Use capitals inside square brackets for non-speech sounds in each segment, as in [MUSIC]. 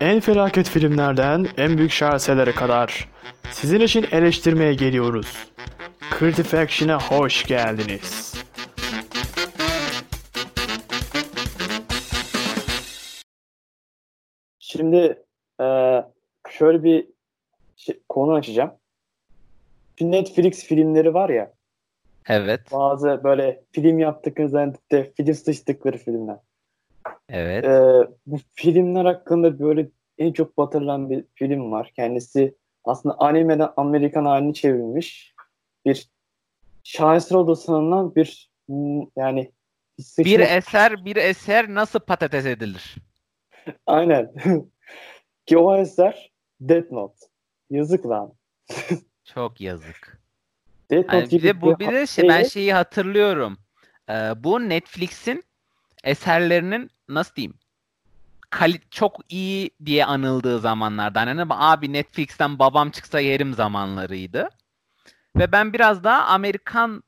En felaket filmlerden en büyük şaheserlere kadar sizin için eleştirmeye geliyoruz. Creative Action'a hoş geldiniz. Şimdi e, şöyle bir şey, konu açacağım. Şu Netflix filmleri var ya. Evet. Bazı böyle film yaptıkları de film sıçtıkları filmler. Evet. E, bu filmler hakkında böyle en çok batırılan bir film var. Kendisi aslında animeden Amerikan halini çevrilmiş bir şaheser odasından bir yani sıçma... bir eser bir eser nasıl patates edilir? [LAUGHS] Aynen. [LAUGHS] Ki o eser Death Note. Yazık lan. [LAUGHS] Çok yazık. Death Note yani bir de bu bir de şey, ben şeyi hatırlıyorum. Ee, bu Netflix'in eserlerinin nasıl diyeyim? Kali çok iyi diye anıldığı zamanlardan. Yani abi Netflix'ten babam çıksa yerim zamanlarıydı. Ve ben biraz daha Amerikan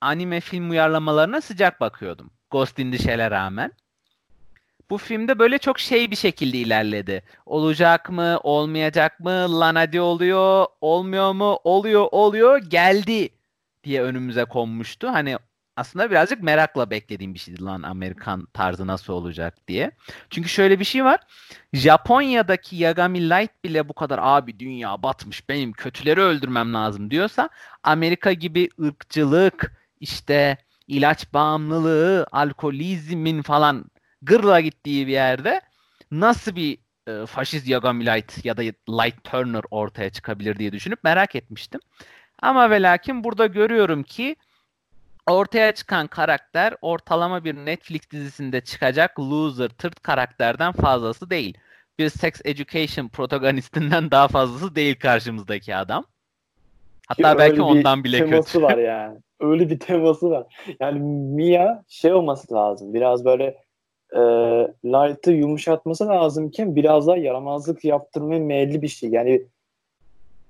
anime film uyarlamalarına sıcak bakıyordum. Ghost in the Shell'e rağmen bu filmde böyle çok şey bir şekilde ilerledi. Olacak mı, olmayacak mı, lan hadi oluyor, olmuyor mu, oluyor, oluyor, geldi diye önümüze konmuştu. Hani aslında birazcık merakla beklediğim bir şeydi lan Amerikan tarzı nasıl olacak diye. Çünkü şöyle bir şey var. Japonya'daki Yagami Light bile bu kadar abi dünya batmış benim kötüleri öldürmem lazım diyorsa Amerika gibi ırkçılık işte ilaç bağımlılığı, alkolizmin falan gırla gittiği bir yerde nasıl bir e, faşist Yagami Light ya da Light Turner ortaya çıkabilir diye düşünüp merak etmiştim. Ama ve lakin burada görüyorum ki ortaya çıkan karakter ortalama bir Netflix dizisinde çıkacak loser, tırt karakterden fazlası değil. Bir sex education protagonistinden daha fazlası değil karşımızdaki adam. Hatta Ki belki ondan bile teması kötü. var yani. [LAUGHS] Öyle bir teması var. Yani Mia şey olması lazım. Biraz böyle e, Light'ı yumuşatması lazımken biraz daha yaramazlık yaptırmaya meyilli bir şey. Yani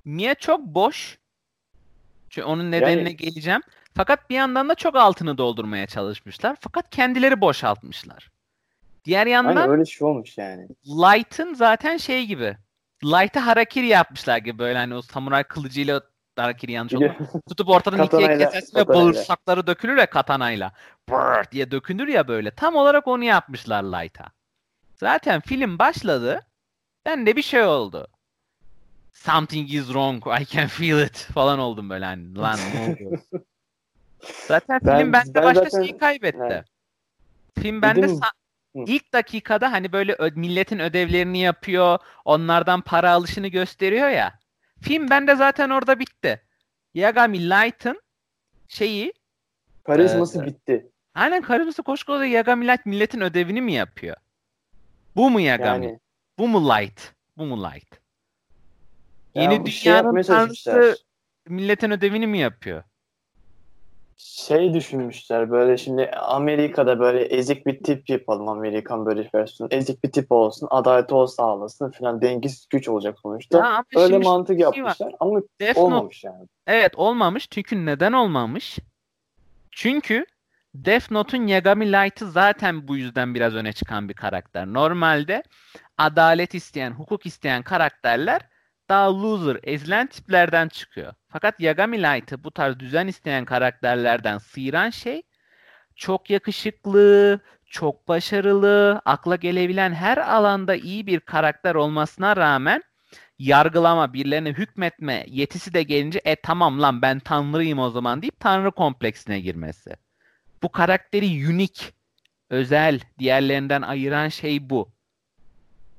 Mia çok boş. Çünkü onun nedenine yani, geleceğim. Fakat bir yandan da çok altını doldurmaya çalışmışlar. Fakat kendileri boşaltmışlar. Diğer yandan Aynen öyle şey olmuş yani. Light'ın zaten şey gibi. Light'ı harakiri yapmışlar gibi böyle hani o samuray kılıcıyla harakiri yanlış oldu. [LAUGHS] Tutup ortadan ikiye kesersin ve bağırsakları dökülür ya katanayla. Brrr diye dökülür ya böyle. Tam olarak onu yapmışlar Light'a. Zaten film başladı. Ben de bir şey oldu. Something is wrong. I can feel it [LAUGHS] falan oldum böyle hani. Lan ne oluyor? [LAUGHS] Zaten ben, film bende ben başka zaten, şeyi kaybetti. Evet. Film bende sa- ilk dakikada hani böyle ö- milletin ödevlerini yapıyor, onlardan para alışını gösteriyor ya. Film bende zaten orada bitti. Yagami Light'ın şeyi karizması e, bitti. Aynen karizması koşkoda Yagami Light milletin ödevini mi yapıyor? Bu mu Yagami? Yani, Bu mu Light? Bu mu Light? Yeni şey dünyanın şey tanrısı milletin ödevini mi yapıyor? Şey düşünmüşler böyle şimdi Amerika'da böyle ezik bir tip yapalım Amerikan böyle versiyonu. Ezik bir tip olsun, adalet o sağlasın falan dengesiz güç olacak sonuçta. Ya Öyle mantık şey yapmışlar var. ama Death olmamış Note, yani. Evet olmamış çünkü neden olmamış? Çünkü Death Note'un Yagami Light'ı zaten bu yüzden biraz öne çıkan bir karakter. Normalde adalet isteyen, hukuk isteyen karakterler daha loser, ezilen tiplerden çıkıyor. Fakat Yagami Light'ı bu tarz düzen isteyen karakterlerden sıyıran şey çok yakışıklı, çok başarılı, akla gelebilen her alanda iyi bir karakter olmasına rağmen yargılama, birilerine hükmetme yetisi de gelince e tamam lan ben tanrıyım o zaman deyip tanrı kompleksine girmesi. Bu karakteri unik, özel, diğerlerinden ayıran şey bu.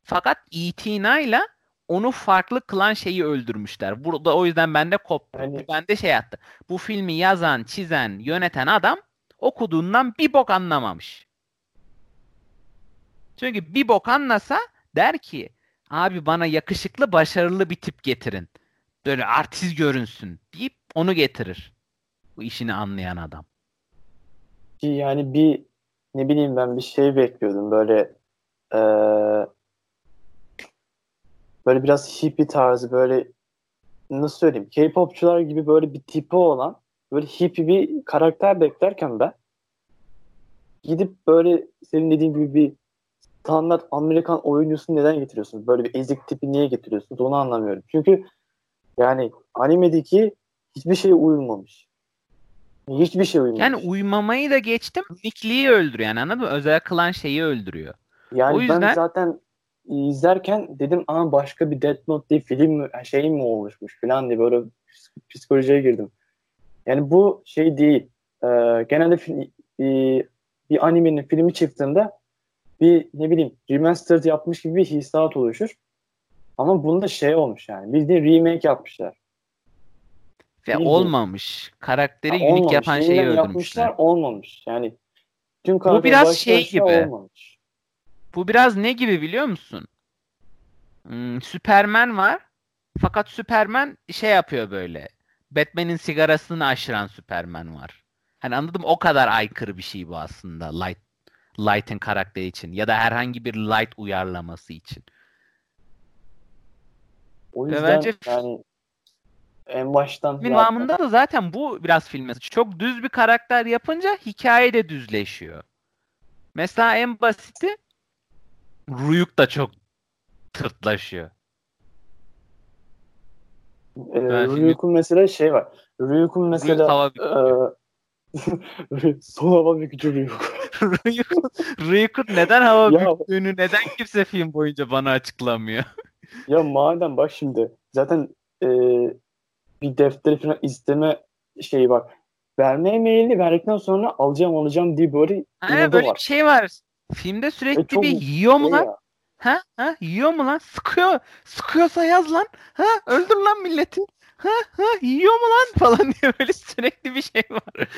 Fakat itinayla onu farklı kılan şeyi öldürmüşler. Burada o yüzden bende koptu. Yani... Bende şey attı. Bu filmi yazan, çizen, yöneten adam okuduğundan bir bok anlamamış. Çünkü bir bok anlasa der ki abi bana yakışıklı başarılı bir tip getirin. Böyle artist görünsün deyip onu getirir. Bu işini anlayan adam. Yani bir ne bileyim ben bir şey bekliyordum böyle ee, böyle biraz hippie tarzı böyle nasıl söyleyeyim K-popçular gibi böyle bir tipi olan böyle hippie bir karakter beklerken ben gidip böyle senin dediğin gibi bir standart Amerikan oyuncusu neden getiriyorsunuz? Böyle bir ezik tipi niye getiriyorsunuz? Onu anlamıyorum. Çünkü yani animedeki hiçbir şey uyulmamış. Hiçbir şey uymamış. Yani uymamayı da geçtim. Unikliği öldürüyor yani anladın mı? Özel kılan şeyi öldürüyor. Yani o yüzden... ben zaten izlerken dedim ama başka bir Death Note diye film mi, şey mi oluşmuş falan diye böyle psikolojiye girdim. Yani bu şey değil. Ee, genelde film, bir, bir animenin filmi çıktığında bir ne bileyim remastered yapmış gibi bir hissiyat oluşur. Ama bunda şey olmuş yani. Bildiğin remake yapmışlar. Ve Bildiğin. olmamış. Karakteri ha, unik yapan şeyi öldürmüşler. Yapmışlar olmamış. Yani tüm Bu biraz şey gibi. Olmamış. Bu biraz ne gibi biliyor musun? Hmm, Superman var. Fakat Superman şey yapıyor böyle. Batman'in sigarasını aşıran Superman var. Hani anladım o kadar aykırı bir şey bu aslında Light Light'ın karakteri için ya da herhangi bir Light uyarlaması için. O yüzden bence yani en baştan Devamında da zaten bu biraz filme çok düz bir karakter yapınca hikaye de düzleşiyor. Mesela en basiti Ruyuk da çok tırtlaşıyor. Ee, Ruyuk'un mesela şey var. Ruyuk'un mesela Ruyuk son hava bükücü [LAUGHS] [LAUGHS] Ruyuk. Ruyuk'un neden hava büktüğünü neden kimse film boyunca bana açıklamıyor? [LAUGHS] ya madem bak şimdi zaten e, bir defteri falan isteme şeyi bak. Vermeye meyilli verdikten sonra alacağım alacağım diye böyle Aynen böyle var. bir şey var. Filmde sürekli e, bir yiyor mu lan? Ha? Ha? Yiyor mu lan? Sıkıyor. Sıkıyorsa yaz lan. Ha? Öldür lan milleti. Ha? Ha? Yiyor mu lan? [LAUGHS] Falan diye böyle sürekli bir şey var.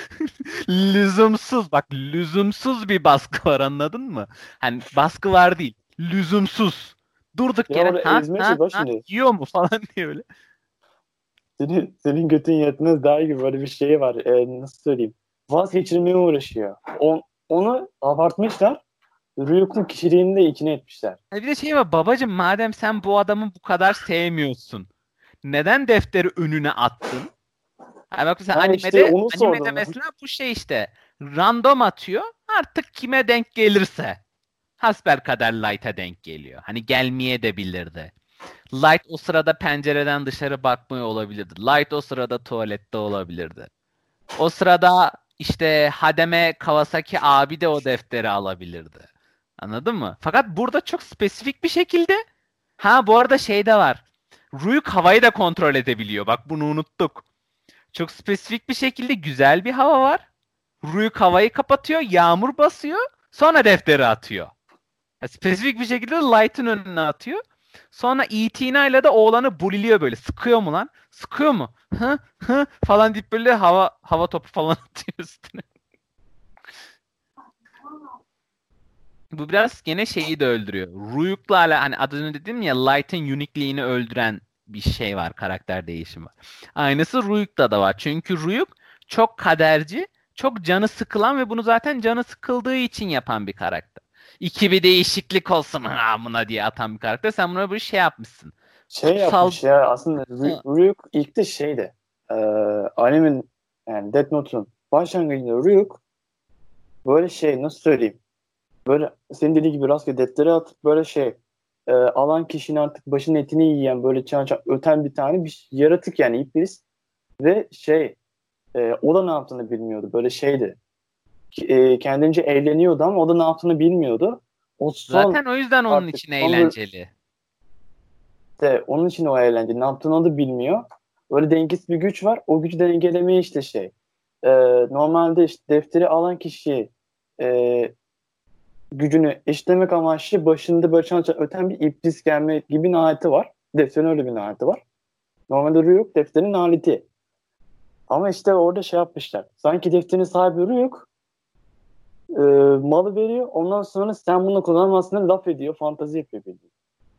[LAUGHS] lüzumsuz. Bak lüzumsuz bir baskı var anladın mı? Hani baskı var değil. Lüzumsuz. Durduk ya yere ha, ha, ha, yiyor mu [LAUGHS] falan diye öyle. Senin, senin götün yetmez daha gibi böyle bir şey var. Ee, nasıl söyleyeyim? Vazgeçirmeye uğraşıyor. On, onu abartmışlar. Ryuk'un kişiliğini de içine etmişler. Bir de şey var babacım madem sen bu adamı bu kadar sevmiyorsun neden defteri önüne attın? Yani bak mesela animede, işte animede mesela bu şey işte random atıyor artık kime denk gelirse. Hasbel kader Light'a denk geliyor. Hani gelmeye de bilirdi. Light o sırada pencereden dışarı bakmıyor olabilirdi. Light o sırada tuvalette olabilirdi. O sırada işte Hademe Kawasaki abi de o defteri alabilirdi. Anladın mı? Fakat burada çok spesifik bir şekilde ha bu arada şey de var. Ruyuk havayı da kontrol edebiliyor. Bak bunu unuttuk. Çok spesifik bir şekilde güzel bir hava var. Ruyuk havayı kapatıyor, yağmur basıyor, sonra defteri atıyor. spesifik bir şekilde Light'ın önüne atıyor. Sonra Itina ile de oğlanı buliliyor böyle. Sıkıyor mu lan? Sıkıyor mu? Hı hı falan deyip böyle hava hava topu falan [LAUGHS] atıyor üstüne. Bu biraz gene şeyi de öldürüyor. Ruyuk'la ala hani adını dedim ya Light'ın uniqueliğini öldüren bir şey var. Karakter değişimi var. Aynısı Ruyuk'ta da var. Çünkü Ruyuk çok kaderci, çok canı sıkılan ve bunu zaten canı sıkıldığı için yapan bir karakter. İki bir değişiklik olsun hamına diye atan bir karakter. Sen buna bir şey yapmışsın. Şey yapmış Sal... ya aslında Ryuk ilk de şeydi. E, animin yani Death Note'un başlangıcında Ryuk böyle şey nasıl söyleyeyim böyle senin dediğin gibi rastgele deftere atıp böyle şey e, alan kişinin artık başının etini yiyen böyle çan çan öten bir tane bir yaratık yani iblis ve şey e, o da ne yaptığını bilmiyordu böyle şeydi e, kendince eğleniyordu ama o da ne yaptığını bilmiyordu. O son, Zaten o yüzden onun için eğlenceli. De, onun için o eğlenceli. Ne yaptığını o da bilmiyor. Öyle dengesiz bir güç var. O gücü dengelemeye işte şey. E, normalde işte defteri alan kişi e, gücünü eşitlemek amaçlı başında böyle çan öten bir iblis gelme gibi naleti var. Defterin öyle bir naleti var. Normalde Ryuk defterin naleti. Ama işte orada şey yapmışlar. Sanki defterin sahibi Ryuk e, malı veriyor. Ondan sonra sen bunu kullanmazsın laf ediyor. Fantazi yapıyor bildiğin.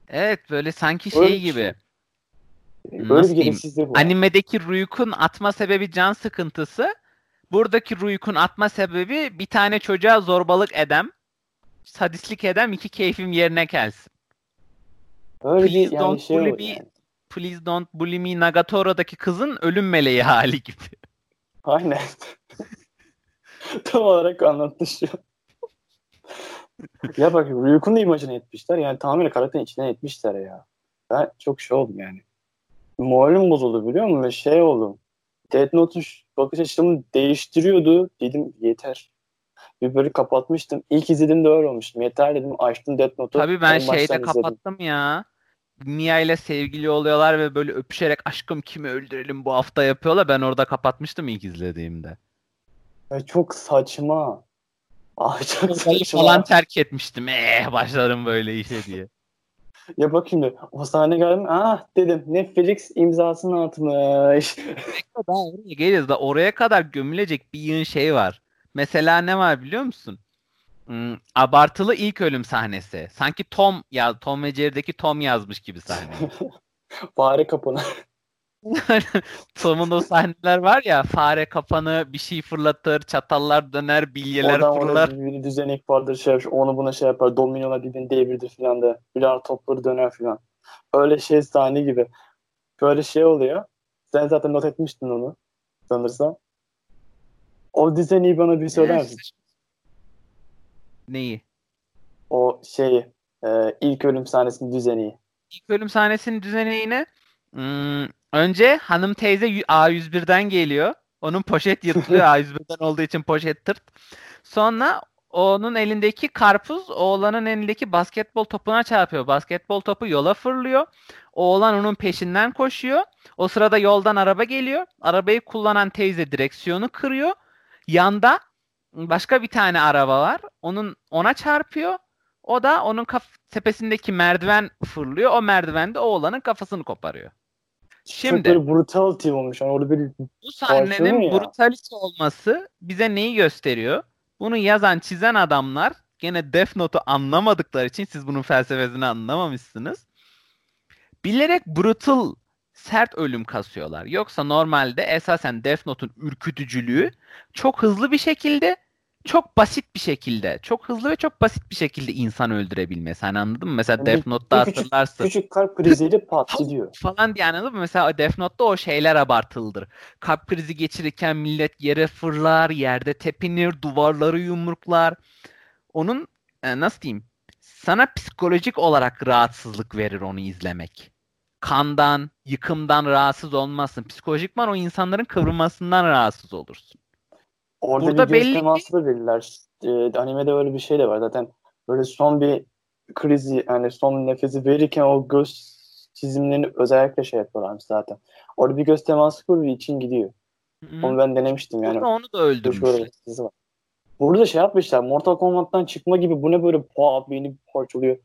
Evet böyle sanki şey öyle gibi. Şey. Böyle bir bu. Animedeki Ryuk'un atma sebebi can sıkıntısı. Buradaki Ryuk'un atma sebebi bir tane çocuğa zorbalık edem sadistlik eden iki keyfim yerine gelsin. Öyle please bir, don't şey bully me, yani. Please don't bully me Nagatoro'daki kızın ölüm meleği hali gibi. Aynen. [LAUGHS] Tam olarak anlattı şu. ya bak Ryuk'un da imajını etmişler. Yani tamamen karakterin içine etmişler ya. Ben çok şey oldum yani. Moralim bozuldu biliyor musun? Şey oldum. Death Note'un bakış açımı değiştiriyordu. Dedim yeter. Bir böyle kapatmıştım. İlk izlediğimde öyle olmuştum. Yeter dedim açtım Death Note'u. Tabii ben şeyde kapattım izledim. ya. Mia ile sevgili oluyorlar ve böyle öpüşerek aşkım kimi öldürelim bu hafta yapıyorlar. Ben orada kapatmıştım ilk izlediğimde. Ya çok saçma. Ah çok saçma. falan terk etmiştim. Eh başlarım böyle işe diye. [LAUGHS] ya bak şimdi o sahne geldim. Ah dedim Netflix imzasını atmış. Daha oraya geliriz da oraya kadar gömülecek bir yığın şey var. Mesela ne var biliyor musun? Hmm, abartılı ilk ölüm sahnesi. Sanki Tom ya Tom ve Jerry'deki Tom yazmış gibi sahne. [LAUGHS] Fare kapanı. [LAUGHS] Tom'un o sahneler var ya fare kapanı bir şey fırlatır, çatallar döner, bilyeler Oradan fırlar. Oradan bir düzenek vardır şey onu buna şey yapar, dominola birbirini devirdir filan da. Bilar topları döner filan. Öyle şey sahne gibi. Böyle şey oluyor. Sen zaten not etmiştin onu sanırsam. O düzeni bana bir söyler misin? Neyi? O şeyi. E, ilk ölüm sahnesinin düzeni. İlk ölüm sahnesinin düzeneğini hmm, önce hanım teyze A101'den geliyor. Onun poşet yırtılıyor [LAUGHS] A101'den olduğu için poşet tırt. Sonra onun elindeki karpuz oğlanın elindeki basketbol topuna çarpıyor. Basketbol topu yola fırlıyor. Oğlan onun peşinden koşuyor. O sırada yoldan araba geliyor. Arabayı kullanan teyze direksiyonu kırıyor. Yanda başka bir tane araba var. Onun ona çarpıyor. O da onun kaf- tepesindeki merdiven fırlıyor. O merdivende oğlanın kafasını koparıyor. Şimdi Çok brutality olmuş. Yani orada bir bu sahnenin brutality olması bize neyi gösteriyor? Bunu yazan, çizen adamlar gene Death Note'u anlamadıkları için siz bunun felsefesini anlamamışsınız. Bilerek brutal sert ölüm kasıyorlar. Yoksa normalde esasen Death Note'un ürkütücülüğü çok hızlı bir şekilde çok basit bir şekilde, çok hızlı ve çok basit bir şekilde insan öldürebilmesi. Hani anladın mı? Mesela yani Death Note'da küçük, hatırlarsın. Küçük kalp kriziyle pat gidiyor. Falan diye anladın mı? Mesela Death Note'da o şeyler abartılıdır. Kalp krizi geçirirken millet yere fırlar, yerde tepinir, duvarları yumruklar. Onun e, nasıl diyeyim? Sana psikolojik olarak rahatsızlık verir onu izlemek kandan, yıkımdan rahatsız olmazsın. Psikolojikman o insanların kıvrılmasından rahatsız olursun. Orada Burada bir belli teması da verirler. Ee, animede öyle bir şey de var zaten. Böyle son bir krizi yani son nefesi verirken o göz çizimlerini özellikle şey yapıyorlarmış zaten. Orada bir göz teması kuruyor için gidiyor. Hı-hı. Onu ben denemiştim yani. Burada onu da öldürmüşler. Burada şey yapmışlar. Mortal Kombat'tan çıkma gibi bu ne böyle pa beni parçalıyor.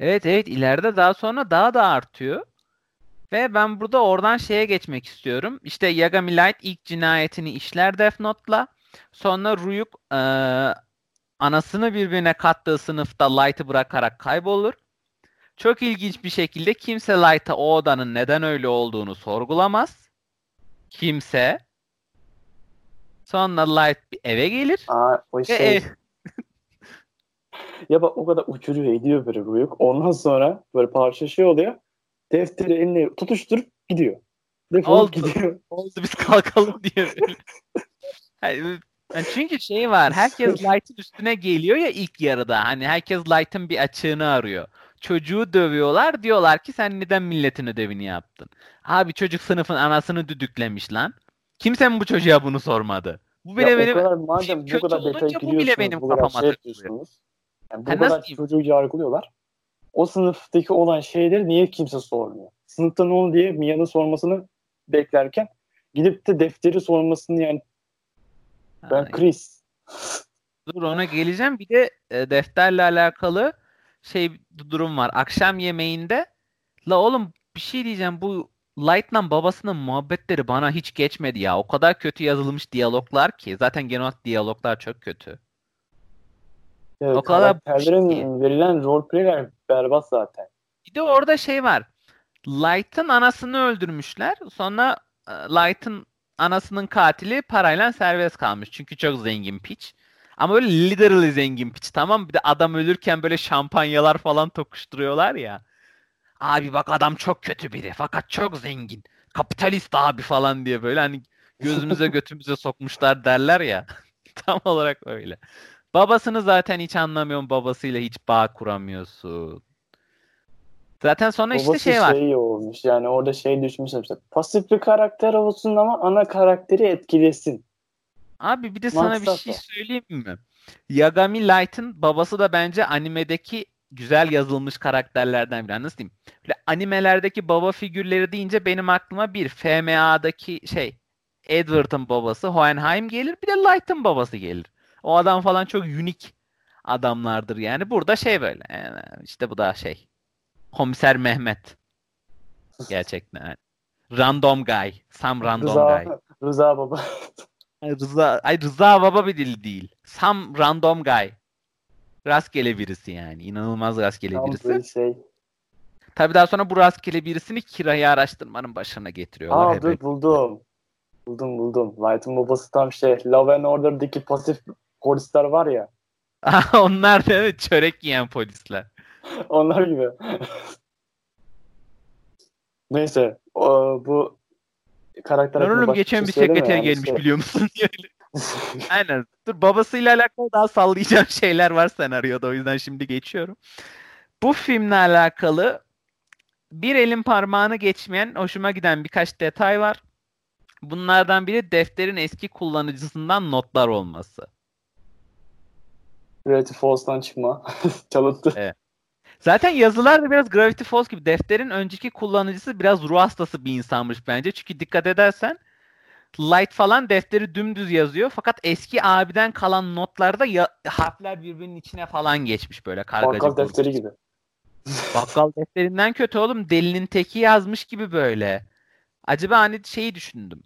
Evet evet ileride daha sonra daha da artıyor. Ve ben burada oradan şeye geçmek istiyorum. İşte Yagami Light ilk cinayetini işler Death Note'la. Sonra Ryuk e, anasını birbirine kattığı sınıfta Light'ı bırakarak kaybolur. Çok ilginç bir şekilde kimse Light'a o odanın neden öyle olduğunu sorgulamaz. Kimse. Sonra Light bir eve gelir. Aa, o şey. Ev... ya bak o kadar uçuruyor ediyor böyle Ruyuk. Ondan sonra böyle parça şey oluyor. Defteri eline tutuşturup gidiyor. Defolup Oldu. gidiyor. Oldu biz kalkalım diye yani, çünkü şey var. Herkes Light'ın üstüne geliyor ya ilk yarıda. Hani herkes Light'ın bir açığını arıyor. Çocuğu dövüyorlar. Diyorlar ki sen neden milletin ödevini yaptın? Abi çocuk sınıfın anasını düdüklemiş lan. Kimse mi bu çocuğa bunu sormadı? Bu bile ya benim kadar, madem bu kadar detay bu bile benim kafama şey yani bu kadar çocuğu yargılıyorlar. O sınıftaki olan şeyleri niye kimse sormuyor? Sınıfta ne oldu diye Mia'nın sormasını beklerken gidip de defteri sormasını yani ben. Chris. Dur ona geleceğim. Bir de e, defterle alakalı şey durum var. Akşam yemeğinde la oğlum bir şey diyeceğim bu Light'la babasının muhabbetleri bana hiç geçmedi ya. O kadar kötü yazılmış diyaloglar ki. Zaten genel diyaloglar çok kötü. Evet, o kadar karakterlerin verilen roleplay'ler berbat zaten. Bir de orada şey var. Light'ın anasını öldürmüşler. Sonra e, Light'ın anasının katili parayla serbest kalmış. Çünkü çok zengin piç. Ama böyle literally zengin piç tamam Bir de adam ölürken böyle şampanyalar falan tokuşturuyorlar ya. Abi bak adam çok kötü biri fakat çok zengin. Kapitalist abi falan diye böyle hani gözümüze [LAUGHS] götümüze sokmuşlar derler ya. [LAUGHS] Tam olarak öyle. Babasını zaten hiç anlamıyorum. Babasıyla hiç bağ kuramıyorsun. Zaten sonra Babası işte şey var. şey olmuş yani orada şey düşmüşler işte pasif bir karakter olsun ama ana karakteri etkilesin. Abi bir de sana bir şey söyleyeyim mi? Yagami Light'ın babası da bence animedeki güzel yazılmış karakterlerden biri. Nasıl diyeyim? Böyle animelerdeki baba figürleri deyince benim aklıma bir FMA'daki şey Edward'ın babası Hohenheim gelir. Bir de Light'ın babası gelir. O adam falan çok unik adamlardır yani. Burada şey böyle. Yani işte bu da şey. Komiser Mehmet. Gerçekten. Yani. Random guy. Sam random Rıza, guy. Rıza baba. Rıza, ay Rıza baba bir dil değil. Sam random guy. Rastgele birisi yani. İnanılmaz rastgele Tam birisi. Şey. Tabii daha sonra bu rastgele birisini kirayı araştırmanın başına getiriyorlar. Aa dur buldum. Buldum buldum. Light'ın babası tam şey Love and Order'daki pasif polisler var ya. [LAUGHS] Onlar da evet çörek yiyen polisler. [LAUGHS] Onlar gibi. Neyse o, bu karakter Ben oğlum geçen bir şey sekreter yani gelmiş şey. biliyor musun? [LAUGHS] Aynen. Dur babasıyla alakalı daha sallayacağım şeyler var senaryoda o yüzden şimdi geçiyorum. Bu filmle alakalı bir elin parmağını geçmeyen hoşuma giden birkaç detay var. Bunlardan biri defterin eski kullanıcısından notlar olması. Gravity Falls'tan çıkma. [LAUGHS] Çalıttı. Evet. Zaten yazılar da biraz Gravity Falls gibi. Defterin önceki kullanıcısı biraz ruh hastası bir insanmış bence. Çünkü dikkat edersen Light falan defteri dümdüz yazıyor. Fakat eski abiden kalan notlarda ya- harfler birbirinin içine falan geçmiş böyle kargacık. Bakkal defteri gibi. [LAUGHS] Bakkal defterinden kötü oğlum. Delinin teki yazmış gibi böyle. Acaba hani şeyi düşündüm.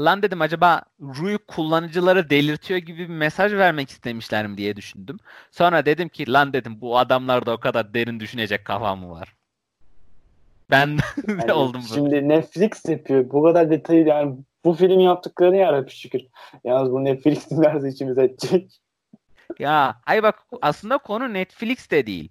Lan dedim acaba Rui kullanıcıları delirtiyor gibi bir mesaj vermek istemişler mi diye düşündüm. Sonra dedim ki lan dedim bu adamlarda o kadar derin düşünecek kafa mı var? Ben [LAUGHS] yani oldum bu. Şimdi Netflix yapıyor. Bu kadar detayı yani bu film yaptıklarını yarabbi şükür. Yalnız bu Netflix'in [LAUGHS] nerede içimize edecek. Ya ay bak aslında konu Netflix de değil.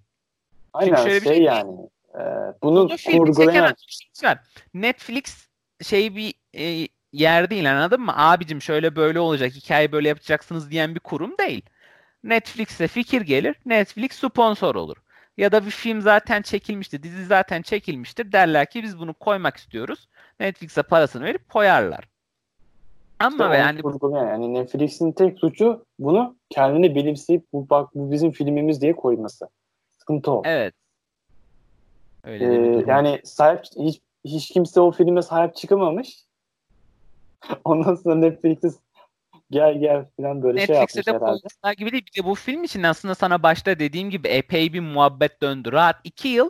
Aynen şöyle şey, şey yani. E, bunu kurgulayan. Şey Netflix şey bir e, yer değil anladın mı? Abicim şöyle böyle olacak, hikaye böyle yapacaksınız diyen bir kurum değil. Netflix'e fikir gelir, Netflix sponsor olur. Ya da bir film zaten çekilmiştir, dizi zaten çekilmiştir. Derler ki biz bunu koymak istiyoruz. Netflix'e parasını verip koyarlar. Ama işte yani yani Netflix'in tek suçu bunu kendini bilimseyip bu bak bu bizim filmimiz diye koyması. Sıkıntı o. Evet. Öyle ee, yani sahip hiç hiç kimse o filme sahip çıkamamış. [LAUGHS] Ondan sonra Netflix'e gel gel falan böyle Netflix'e şey yapmış de herhalde. gibi değil. Bir de bu film için aslında sana başta dediğim gibi epey bir muhabbet döndü. Rahat iki yıl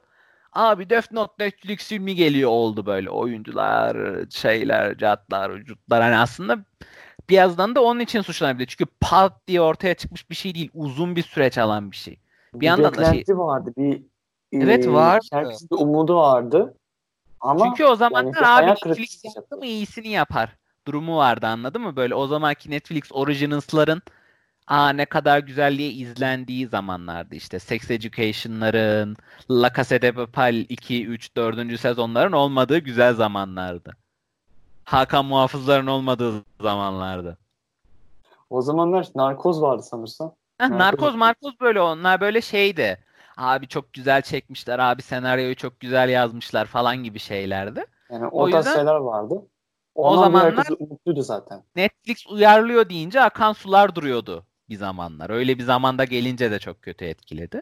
abi Death Note Netflix filmi geliyor oldu böyle. Oyuncular, şeyler, catlar, vücutlar. Hani aslında bir yazdan da onun için suçlanabilir. Çünkü pat diye ortaya çıkmış bir şey değil. Uzun bir süreç alan bir şey. Bir, bir yandan da şey... vardı. Bir Evet var. Herkesin umudu vardı. Ama Çünkü o zamanlar yani abi Netflix yaptı mı iyisini yapar durumu vardı anladın mı? Böyle o zamanki Netflix Originals'ların aa ne kadar güzelliğe izlendiği zamanlardı işte. Sex Education'ların, La Casa de Papel 2, 3, 4. sezonların olmadığı güzel zamanlardı. Hakan muhafızların olmadığı zamanlardı. O zamanlar narkoz vardı sanırsam. Heh, narkoz, narkoz böyle onlar böyle şeydi. Abi çok güzel çekmişler, abi senaryoyu çok güzel yazmışlar falan gibi şeylerdi. Yani o, o yüzden... şeyler vardı. O, o zamanlar umutluydu zaten. Netflix uyarlıyor deyince akan sular duruyordu bir zamanlar. Öyle bir zamanda gelince de çok kötü etkiledi.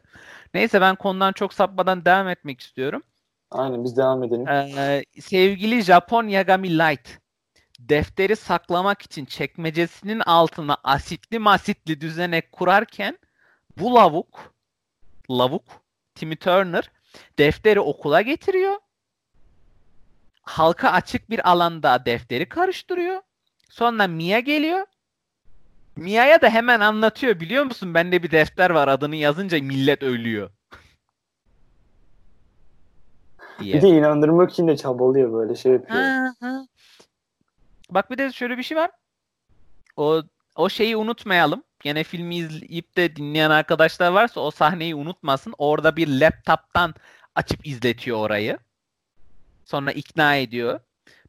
Neyse ben konudan çok sapmadan devam etmek istiyorum. Aynen biz devam edelim. Ee, sevgili Japon Yagami Light defteri saklamak için çekmecesinin altına asitli masitli düzenek kurarken bu lavuk lavuk Timmy Turner defteri okula getiriyor halka açık bir alanda defteri karıştırıyor. Sonra Mia geliyor. Mia'ya da hemen anlatıyor biliyor musun? Bende bir defter var adını yazınca millet ölüyor. diye. [LAUGHS] Bir de inandırmak için de çabalıyor böyle şey yapıyor. Ha, ha. Bak bir de şöyle bir şey var. O o şeyi unutmayalım. Yine filmi izleyip de dinleyen arkadaşlar varsa o sahneyi unutmasın. Orada bir laptop'tan açıp izletiyor orayı. Sonra ikna ediyor.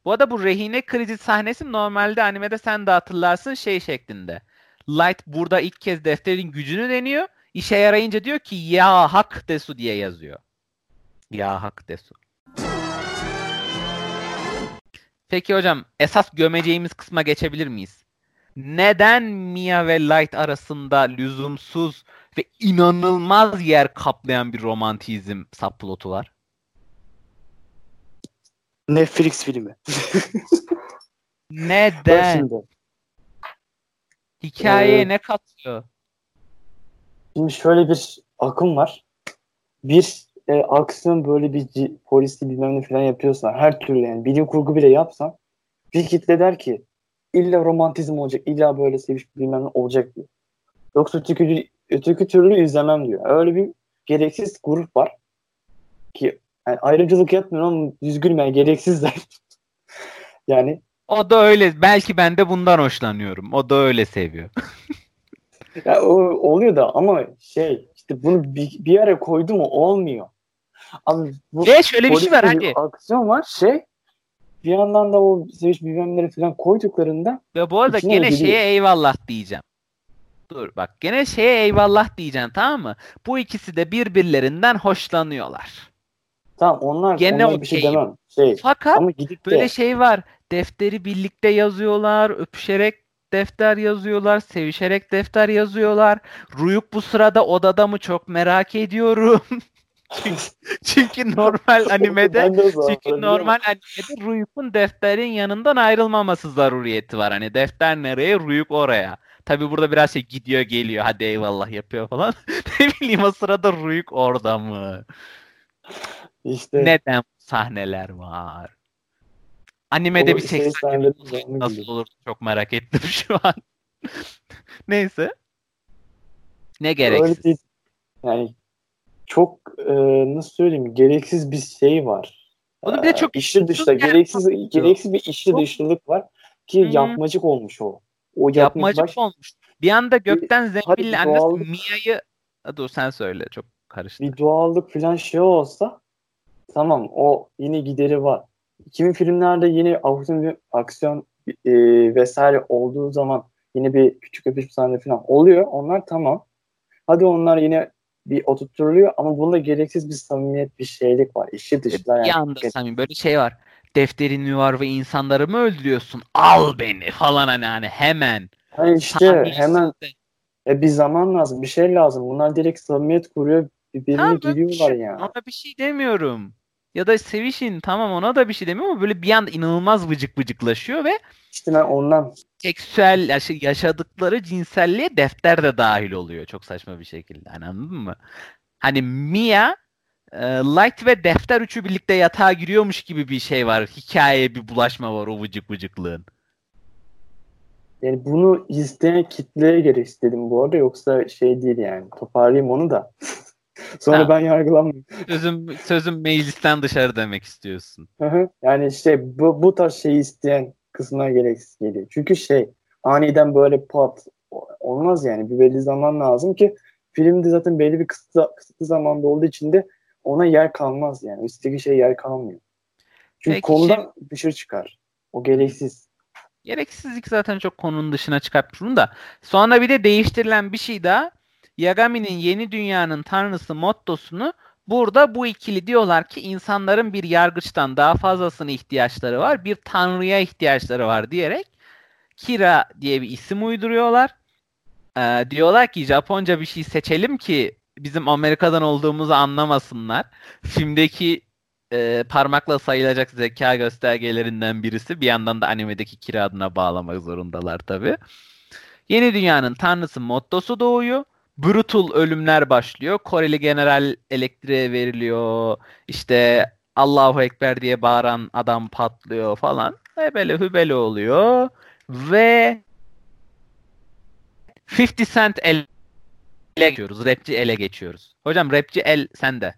Bu arada bu rehine krizi sahnesi normalde animede sen de hatırlarsın şey şeklinde. Light burada ilk kez defterin gücünü deniyor. İşe yarayınca diyor ki ya hak desu diye yazıyor. Ya hak desu. Peki hocam esas gömeceğimiz kısma geçebilir miyiz? Neden Mia ve Light arasında lüzumsuz ve inanılmaz yer kaplayan bir romantizm subplotu var? Netflix filmi. Neden? Hikayeye ee, ne katıyor? Şimdi şöyle bir akım var. Bir e, aksiyon böyle bir polisi bilmem ne falan yapıyorsan her türlü yani bilim kurgu bile yapsan bir kitle der ki illa romantizm olacak, illa böyle seviş bilmem ne olacak diyor. Yoksa öteki, öteki türlü izlemem diyor. Öyle bir gereksiz grup var ki yani ayrımcılık yapmıyorum ama düzgün yani gereksizler. [LAUGHS] yani o da öyle. Belki ben de bundan hoşlanıyorum. O da öyle seviyor. [LAUGHS] ya o oluyor da ama şey işte bunu bir, bir yere koydu mu olmuyor. Abi bu Ve şöyle bir şey var hadi. Aksiyon var şey bir yandan da o seviş bilmemleri falan koyduklarında ve bu arada gene geliyor. şeye eyvallah diyeceğim. Dur bak gene şeye eyvallah diyeceğim tamam mı? Bu ikisi de birbirlerinden hoşlanıyorlar. Tamam onlar gene onlar bir şey demem. Şey, Fakat ama gidip böyle de... şey var. Defteri birlikte yazıyorlar, öpüşerek defter yazıyorlar, sevişerek defter yazıyorlar. Ruyuk bu sırada odada mı çok merak ediyorum. [LAUGHS] çünkü, normal [LAUGHS] animede çünkü normal animede Ruyuk'un defterin yanından ayrılmaması zaruriyeti var. Hani defter nereye, Ruyuk oraya. Tabi burada biraz şey gidiyor geliyor hadi eyvallah yapıyor falan. [LAUGHS] ne bileyim o sırada Ruyuk orada mı? İşte neden sahneler var? Animede o bir şey nasıl olur çok merak ettim [LAUGHS] şu an. Neyse. Ne gereksiz? Öyle yani çok e, nasıl söyleyeyim gereksiz bir şey var. Onu bir de çok işli dışta gereksiz gereksiz bir işli dışlılık var ki hmm. yapmacık olmuş o. O yapmacık baş... olmuş. Bir anda gökten zembille annesi doğallık... Mia'yı dur sen söyle çok karıştı. Bir doğallık falan şey olsa tamam o yine gideri var. Kimi filmlerde yine aksiyon, aksiyon e, vesaire olduğu zaman yine bir küçük öpüş sahne falan oluyor. Onlar tamam. Hadi onlar yine bir oturtuluyor ama bunda gereksiz bir samimiyet, bir şeylik var. İşi dışlar yani. Bir anda samimi böyle şey var. Defterin mi var ve insanları mı öldürüyorsun? Al beni falan hani, hani hemen. Hani işte Saniyesinde. hemen e, bir zaman lazım, bir şey lazım. Bunlar direkt samimiyet kuruyor, birbirine tamam, giriyorlar şey, yani. Ona bir şey demiyorum. Ya da sevişin tamam ona da bir şey demiyorum ama böyle bir anda inanılmaz vıcık vıcıklaşıyor ve işte ben ondan seksüel yaşadıkları cinselliğe defter de dahil oluyor çok saçma bir şekilde. Hani anladın mı? Hani Mia e, Light ve Defter üçü birlikte yatağa giriyormuş gibi bir şey var. Hikayeye bir bulaşma var o vıcık vıcıklığın. Yani bunu izleyen kitleye göre istedim bu arada yoksa şey değil yani. Toparlayayım onu da. [LAUGHS] Sonra ha. ben yargılanmayayım. Sözüm, sözüm meclisten dışarı demek istiyorsun. yani işte bu, bu tarz şeyi isteyen kısmına gereksiz geliyor. Çünkü şey aniden böyle pat olmaz yani. Bir belli zaman lazım ki filmde zaten belli bir kısıtlı, kısıtlı zamanda olduğu için de ona yer kalmaz yani. İstediği şey yer kalmıyor. Çünkü Peki, konudan şey... dışarı çıkar. O gereksiz. Gereksizlik zaten çok konunun dışına çıkartmış bunu da. Sonra bir de değiştirilen bir şey daha Yagami'nin yeni dünyanın tanrısı mottosunu burada bu ikili diyorlar ki insanların bir yargıçtan daha fazlasına ihtiyaçları var. Bir tanrıya ihtiyaçları var diyerek Kira diye bir isim uyduruyorlar. Ee, diyorlar ki Japonca bir şey seçelim ki bizim Amerika'dan olduğumuzu anlamasınlar. Filmdeki e, parmakla sayılacak zeka göstergelerinden birisi. Bir yandan da animedeki Kira adına bağlamak zorundalar tabi. Yeni dünyanın tanrısı mottosu doğuyor brutal ölümler başlıyor. Koreli general elektriğe veriliyor. İşte Allahu Ekber diye bağıran adam patlıyor falan. Hebele hübele oluyor. Ve 50 Cent ele geçiyoruz. Rapçi ele geçiyoruz. Hocam rapçi el sende.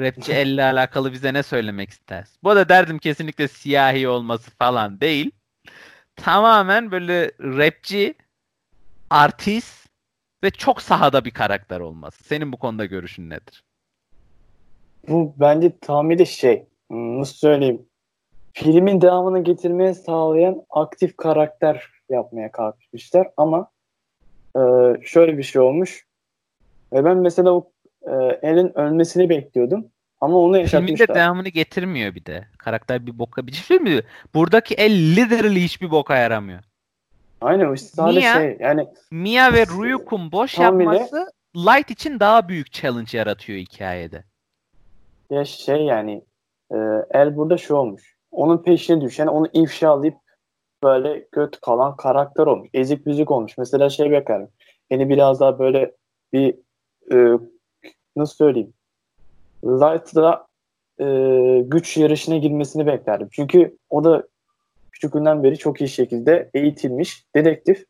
Rapçi elle [LAUGHS] alakalı bize ne söylemek istersin? Bu da derdim kesinlikle siyahi olması falan değil. Tamamen böyle rapçi, artist ve çok sahada bir karakter olması. Senin bu konuda görüşün nedir? Bu bence tamamıyla şey, nasıl söyleyeyim, filmin devamını getirmeye sağlayan aktif karakter yapmaya kalkmışlar ama e, şöyle bir şey olmuş. Ve ben mesela o e, El'in ölmesini bekliyordum. Ama onu yaşatmışlar. Filminde devamını getirmiyor bir de. Karakter bir boka bir şey mi? Buradaki El literally hiçbir boka yaramıyor. Aynen işte sadece Mia, şey yani Mia ve Ryuk'un boş yapması Light için daha büyük challenge yaratıyor hikayede. Ya şey yani e, El burada şu olmuş. Onun peşine düşen onu ifşalayıp böyle göt kalan karakter olmuş. Ezik müzik olmuş. Mesela şey beklerim. Yani biraz daha böyle bir e, nasıl söyleyeyim Light'da e, güç yarışına girmesini beklerdim. Çünkü o da küçüklüğünden beri çok iyi şekilde eğitilmiş dedektif.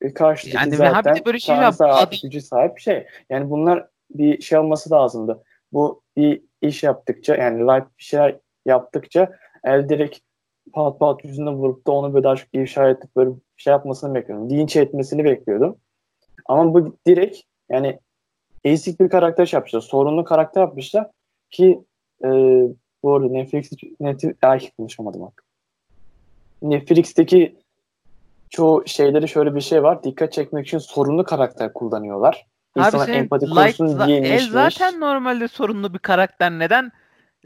E, karşıdaki yani zaten bir de böyle şey yap, gücü sahip şey. Yani bunlar bir şey olması lazımdı. Bu bir iş yaptıkça yani Light bir şeyler yaptıkça el direkt pat pat yüzüne vurup da onu böyle daha çok ifşa edip böyle bir şey yapmasını bekliyorum. Linç etmesini bekliyordum. Ama bu direkt yani ezik bir karakter şey yapmışlar. Sorunlu karakter yapmışlar ki e, bu arada Netflix, Netflix ay konuşamadım bak. Netflix'teki çoğu şeyleri şöyle bir şey var. Dikkat çekmek için sorunlu karakter kullanıyorlar. İnsana Abi empati kursun diye El zaten normalde sorunlu bir karakter. Neden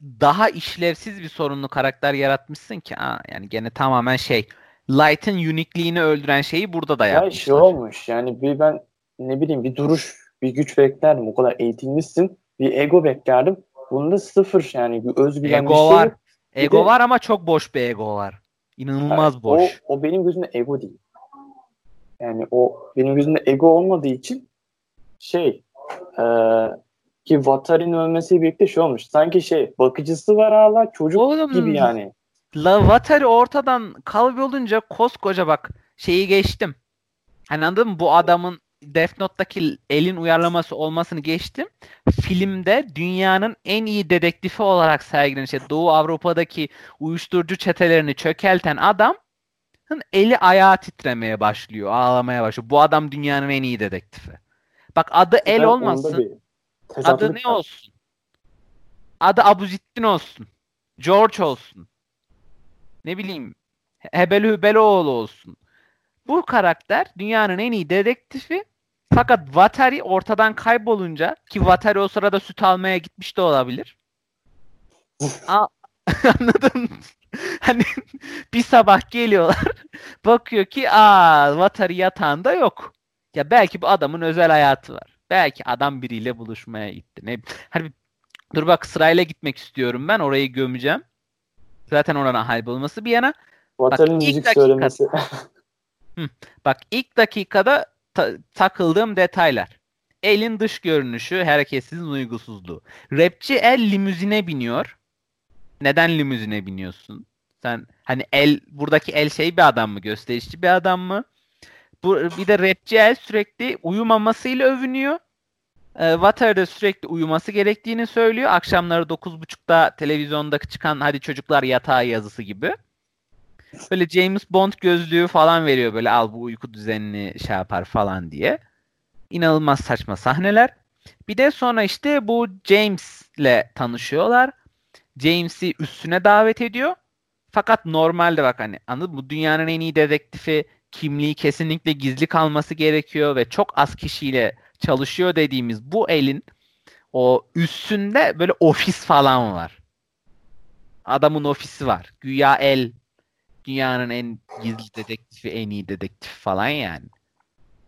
daha işlevsiz bir sorunlu karakter yaratmışsın ki? Aa, yani gene tamamen şey Light'ın unique'liğini öldüren şeyi burada da yapmışlar. Ya şey olmuş yani bir ben ne bileyim bir duruş bir güç beklerdim. O kadar eğitimlisin. Bir ego beklerdim. Bunda sıfır yani bir özgüven ego bir şey var. Ego de, var ama çok boş bir ego var. İnanılmaz yani boş. O, o benim gözümde ego değil. Yani o benim gözümde ego olmadığı için şey e, ki Vatari'nin ölmesiyle birlikte şey olmuş. Sanki şey bakıcısı var hala çocuk Oğlum, gibi yani. La Vatari ortadan olunca koskoca bak şeyi geçtim. Hani anladın mı? Bu adamın Death Note'daki elin uyarlaması olmasını geçtim. Filmde dünyanın en iyi dedektifi olarak sergilenen işte Doğu Avrupa'daki uyuşturucu çetelerini çökelten adam eli ayağı titremeye başlıyor, ağlamaya başlıyor. Bu adam dünyanın en iyi dedektifi. Bak adı El ben olmasın. Adı ne olsun? Adı Abuzittin olsun. George olsun. Ne bileyim Hebel Hübeloğlu olsun. Bu karakter dünyanın en iyi dedektifi fakat Vatari ortadan kaybolunca ki Vatari o sırada süt almaya gitmiş de olabilir. [LAUGHS] A [LAUGHS] Anladın Hani bir sabah geliyorlar [LAUGHS] bakıyor ki aa Vatari yatağında yok. Ya belki bu adamın özel hayatı var. Belki adam biriyle buluşmaya gitti. Ne hani dur bak sırayla gitmek istiyorum ben orayı gömeceğim. Zaten oranın haybolması bir yana. Vatari'nin müzik dakika... söylemesi. bak ilk dakikada ta- takıldığım detaylar. Elin dış görünüşü, hareketsizliğin uygusuzluğu. Rapçi el limuzine biniyor. Neden limuzine biniyorsun? Sen hani el buradaki el şey bir adam mı? Gösterişçi bir adam mı? Bu bir de rapçi el sürekli uyumamasıyla övünüyor. E, Water sürekli uyuması gerektiğini söylüyor. Akşamları 9.30'da televizyondaki çıkan hadi çocuklar yatağa yazısı gibi. Böyle James Bond gözlüğü falan veriyor böyle al bu uyku düzenini şey yapar falan diye. İnanılmaz saçma sahneler. Bir de sonra işte bu James'le tanışıyorlar. James'i üstüne davet ediyor. Fakat normalde bak hani anladın Bu dünyanın en iyi dedektifi kimliği kesinlikle gizli kalması gerekiyor ve çok az kişiyle çalışıyor dediğimiz bu elin o üstünde böyle ofis falan var. Adamın ofisi var. Güya el dünyanın en gizli dedektifi, en iyi dedektif falan yani.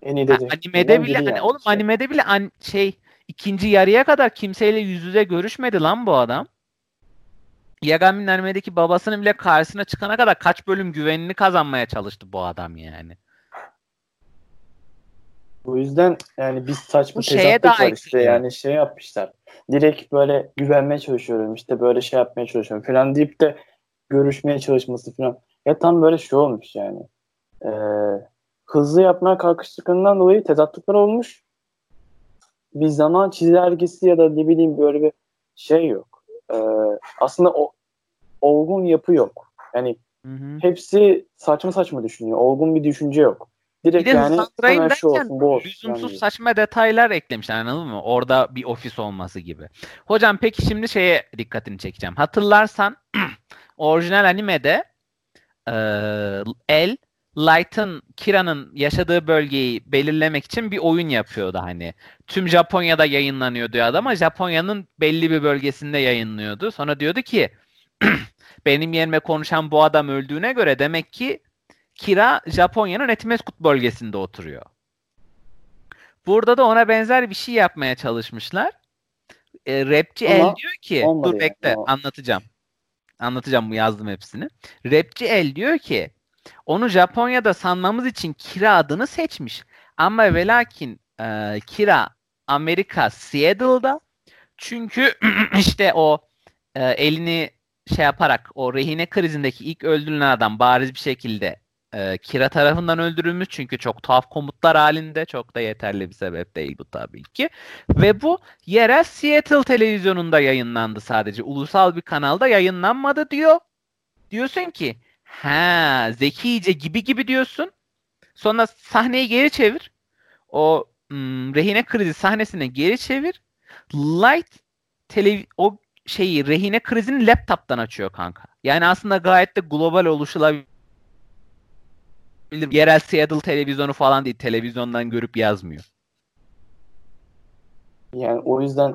En iyi dedektif. animede bile hani yani. oğlum animede bile an, şey ikinci yarıya kadar kimseyle yüz yüze görüşmedi lan bu adam. Yagami'nin animedeki babasının bile karşısına çıkana kadar kaç bölüm güvenini kazanmaya çalıştı bu adam yani. O yüzden yani biz saçma tezatlık var işte yani şey yapmışlar. Direkt böyle güvenmeye çalışıyorum işte böyle şey yapmaya çalışıyorum falan deyip de görüşmeye çalışması falan. Ya tam böyle şey olmuş yani. Ee, hızlı yapmaya kalkıştıklarından dolayı tezatlıklar olmuş. Bir zaman çizelgesi ya da ne bileyim böyle bir şey yok. Ee, aslında o olgun yapı yok. Yani hı hı. hepsi saçma saçma düşünüyor. Olgun bir düşünce yok. Direkt bir de yani hemen şu olsun bu olsun. Lüzumsuz yani. saçma detaylar eklemişler anladın mı? Orada bir ofis olması gibi. Hocam peki şimdi şeye dikkatini çekeceğim. Hatırlarsan [CLEARS THROAT] orijinal animede El Light'ın Kira'nın yaşadığı bölgeyi belirlemek için bir oyun yapıyordu hani. Tüm Japonya'da yayınlanıyor diyordu ama Japonya'nın belli bir bölgesinde yayınlıyordu. Sonra diyordu ki [CLEARS THROAT] benim yerime konuşan bu adam öldüğüne göre demek ki Kira Japonya'nın Etimeskut bölgesinde oturuyor. Burada da ona benzer bir şey yapmaya çalışmışlar. E, rapçi Ama El diyor ki dur bekle yani. anlatacağım. Anlatacağım bu yazdım hepsini. Rapçi El diyor ki onu Japonya'da sanmamız için Kira adını seçmiş. Ama ve lakin e, Kira Amerika Seattle'da çünkü [CLEARS THROAT] işte o e, elini şey yaparak o rehine krizindeki ilk öldürülen adam bariz bir şekilde e, Kira tarafından öldürülmüş çünkü çok tuhaf komutlar halinde çok da yeterli bir sebep değil bu tabii ki. Ve bu yerel Seattle televizyonunda yayınlandı sadece. Ulusal bir kanalda yayınlanmadı diyor. Diyorsun ki ha zekice gibi gibi diyorsun. Sonra sahneyi geri çevir. O hmm, rehine krizi sahnesine geri çevir. Light televi o şeyi rehine krizini laptop'tan açıyor kanka. Yani aslında gayet de global oluşulabilir. Yerel Seattle televizyonu falan değil. Televizyondan görüp yazmıyor. Yani o yüzden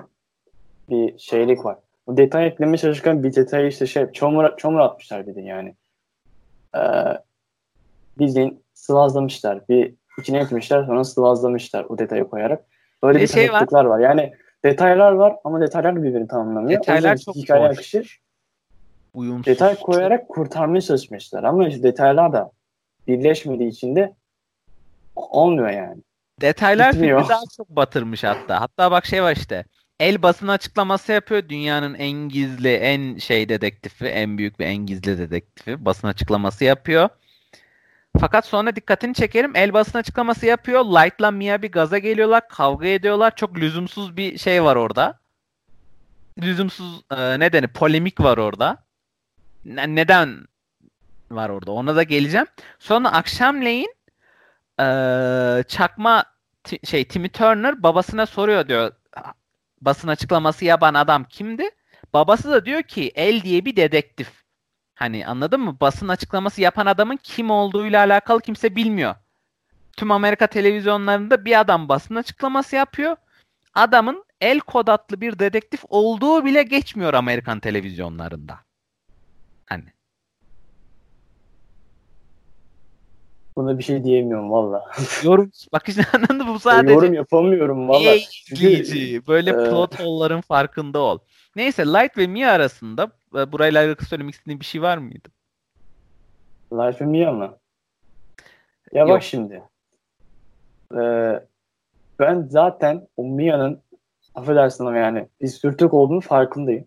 bir şeylik var. Bu detay eklemeye çalışırken bir detayı işte şey çomur, çomur atmışlar bir de yani. Ee, bildiğin sıvazlamışlar. Bir içine etmişler sonra sıvazlamışlar o detayı koyarak. Böyle bir, bir şey var. var. Yani detaylar var ama detaylar birbirini tamamlamıyor. Detaylar çok hikaye akışı Uyumsuz. Detay koyarak kurtarmaya çalışmışlar ama işte detaylar da birleşmediği için de olmuyor yani. Detaylar Bitmiyor. filmi daha çok batırmış hatta. Hatta bak şey var işte. El basın açıklaması yapıyor. Dünyanın en gizli, en şey dedektifi, en büyük ve en gizli dedektifi basın açıklaması yapıyor. Fakat sonra dikkatini çekerim. El basın açıklaması yapıyor. Light'la Mia bir gaza geliyorlar. Kavga ediyorlar. Çok lüzumsuz bir şey var orada. Lüzumsuz e, nedeni polemik var orada. Ne, neden var orada? Ona da geleceğim. Sonra akşamleyin e, çakma şey Timmy Turner babasına soruyor diyor. Basın açıklaması yapan adam kimdi? Babası da diyor ki El diye bir dedektif. Hani anladın mı? Basın açıklaması yapan adamın kim olduğuyla alakalı kimse bilmiyor. Tüm Amerika televizyonlarında bir adam basın açıklaması yapıyor. Adamın el kod adlı bir dedektif olduğu bile geçmiyor Amerikan televizyonlarında. Hani. Buna bir şey diyemiyorum valla. [LAUGHS] Yorum bak işte [LAUGHS] anladın bu sadece. Yorum yapamıyorum valla. Çünkü, böyle e... plot hole'ların farkında ol. Neyse Light ve Mia arasında e, burayla alakalı söylemek istediğin bir şey var mıydı? Light ve Mia mı? Ya Yok. bak şimdi. Ee, ben zaten o Mia'nın affedersin ama yani bir sürtük olduğunu farkındayım.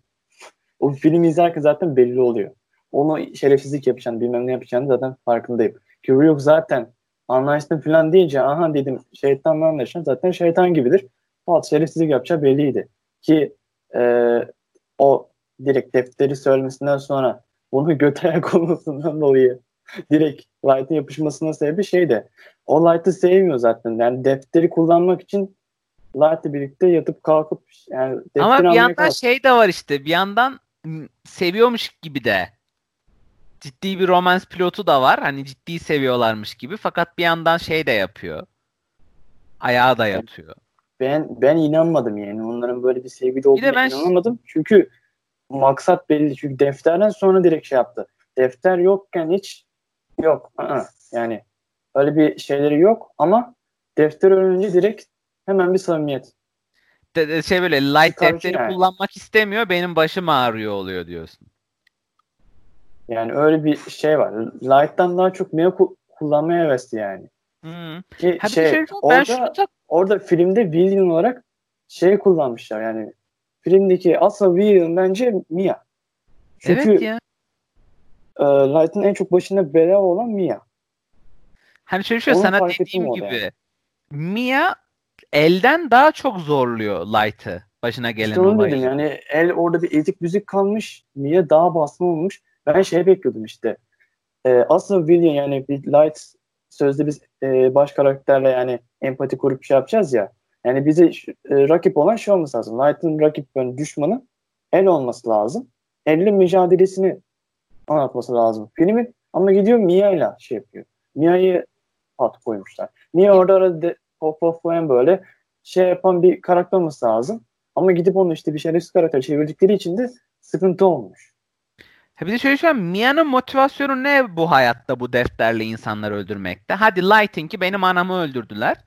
O film izlerken zaten belli oluyor. Onu şerefsizlik yapacağını, bilmem ne yapacağını zaten farkındayım. Kubrick zaten anlaştım falan deyince aha dedim şeytanla anlaşan zaten şeytan gibidir. Fakat şerefsizlik yapacağı belliydi. Ki e, o direkt defteri söylemesinden sonra bunu [LAUGHS] göte ayak olmasından dolayı direkt Light'ın yapışmasının sebebi şey de o Light'ı sevmiyor zaten. Yani defteri kullanmak için Light'la birlikte yatıp kalkıp yani Ama bir yandan kalk- şey de var işte bir yandan seviyormuş gibi de ciddi bir romans pilotu da var. Hani ciddi seviyorlarmış gibi fakat bir yandan şey de yapıyor. Ayağı da yatıyor. Ben ben inanmadım yani. Onların böyle bir sevgili olduğunu ben inanmadım. Çünkü maksat belli. Çünkü defterden sonra direkt şey yaptı. Defter yokken hiç yok. Aa, yani öyle bir şeyleri yok ama defter önce direkt hemen bir samimiyet. De, de şey böyle light defteri yani. kullanmak istemiyor. Benim başım ağrıyor oluyor diyorsun. Yani öyle bir şey var. Light'tan daha çok Mia kullanmaya hevesli yani. Hmm. Ki Hadi şey, şey orada, şunu... orada filmde villain olarak şey kullanmışlar yani filmdeki asıl villain bence Mia. Çünkü evet ya. E, Light'ın en çok başında bela olan Mia. Hani şöyle şöyle sana dediğim gibi yani. Mia elden daha çok zorluyor Light'ı başına gelen işte olayı. yani el orada bir ezik müzik kalmış. Mia daha basma olmuş. Ben şey bekliyordum işte. E, asıl William yani bir Light sözde biz e, baş karakterle yani empati kurup şey yapacağız ya. Yani bize e, rakip olan şey olması lazım. Light'ın rakip yani düşmanı el olması lazım. Elle mücadelesini anlatması lazım filmin. Ama gidiyor Mia ile şey yapıyor. Mia'yı pat koymuşlar. Mia orada arada pop pop böyle şey yapan bir karakter olması lazım. Ama gidip onu işte bir şerefsiz karakter çevirdikleri için de sıkıntı olmuş. Ha bir de şöyle söyleyeyim. Mia'nın motivasyonu ne bu hayatta bu defterle insanları öldürmekte? Hadi Lightning'i benim anamı öldürdüler.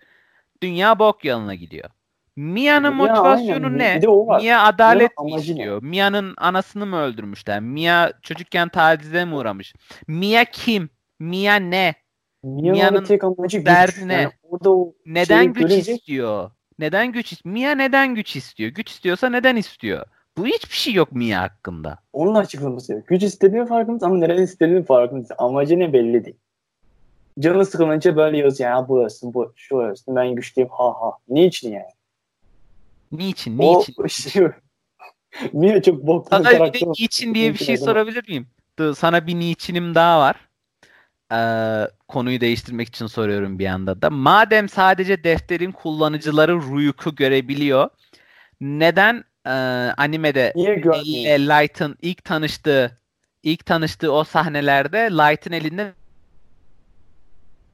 Dünya bok yoluna gidiyor. Mia'nın motivasyonu aynen. ne? Mia adalet mi istiyor? Mia'nın anasını mı öldürmüşler? Mia çocukken tacize mi uğramış? Mia kim? Mia ne? Mia'nın tek amacı derdi ne? Yani orada o neden güç görünce... istiyor? Neden güç istiyor? Mia neden güç istiyor? Güç istiyorsa neden istiyor? Bu hiçbir şey yok Mia hakkında. Onun açıklaması yok. Güç istediğinin farkındayız ama neden istediğinin farkındayız. Amacı ne belli değil. Canı sıkılınca böyle yazıyor. Ya bu ölsün, bu şu ölsün. Ben güçlüyüm. Ha ha. Niçin yani? Niçin? Niçin? O [LAUGHS] şey, Mia çok boktan Sana bir de niçin diye bir şey sorabilir miyim? Sana bir niçinim daha var. Ee, konuyu değiştirmek için soruyorum bir anda da. Madem sadece defterin kullanıcıları Ruyuk'u görebiliyor. Neden e, animede Elle Light'ın ilk tanıştığı ilk tanıştığı o sahnelerde Light'ın elinde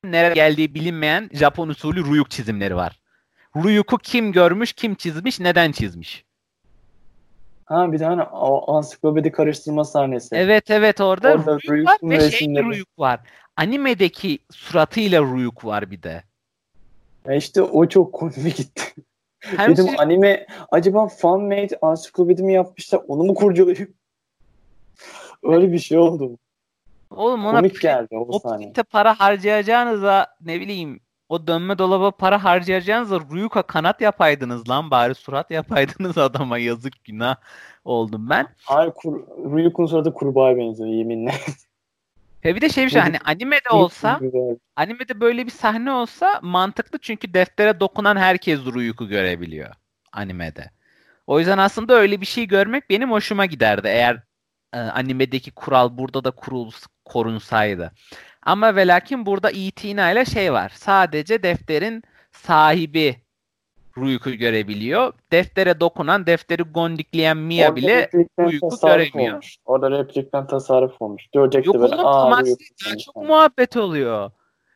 nereye geldiği bilinmeyen Japon usulü Ruyuk çizimleri var. Ruyuk'u kim görmüş, kim çizmiş, neden çizmiş? Ha bir tane o ansiklopedi karıştırma sahnesi. Evet evet orada, orada Ruyuk var ve şey Ruyuk var. Animedeki suratıyla Ruyuk var bir de. Ya işte o çok komik gitti. Hem Dedim şey... anime acaba fan made ansiklopedi mi yapmışlar onu mu kurcalayıp [LAUGHS] öyle bir şey oldu. Oğlum ona Komik geldi o, o sahne. para harcayacağınıza ne bileyim o dönme dolaba para harcayacağınızda Ruyuka kanat yapaydınız lan bari surat yapaydınız [LAUGHS] adama yazık günah oldum ben. Hayır kur, Ruyuk'un suratı kurbağaya benziyor yeminle. [LAUGHS] He bir de şey bir şey hani animede olsa animede böyle bir sahne olsa mantıklı çünkü deftere dokunan herkes Ruyuk'u görebiliyor animede. O yüzden aslında öyle bir şey görmek benim hoşuma giderdi eğer e, animedeki kural burada da kurul korunsaydı. Ama ve lakin burada itina ile şey var. Sadece defterin sahibi Ruyuk'u görebiliyor. Deftere dokunan, defteri gondikleyen Mia Orada bile Ruyuk'u göremiyor. Olmuş. Orada replikten tasarruf olmuş. Görecekti Yok, böyle. Aa, Ruyuk çok yani. muhabbet oluyor.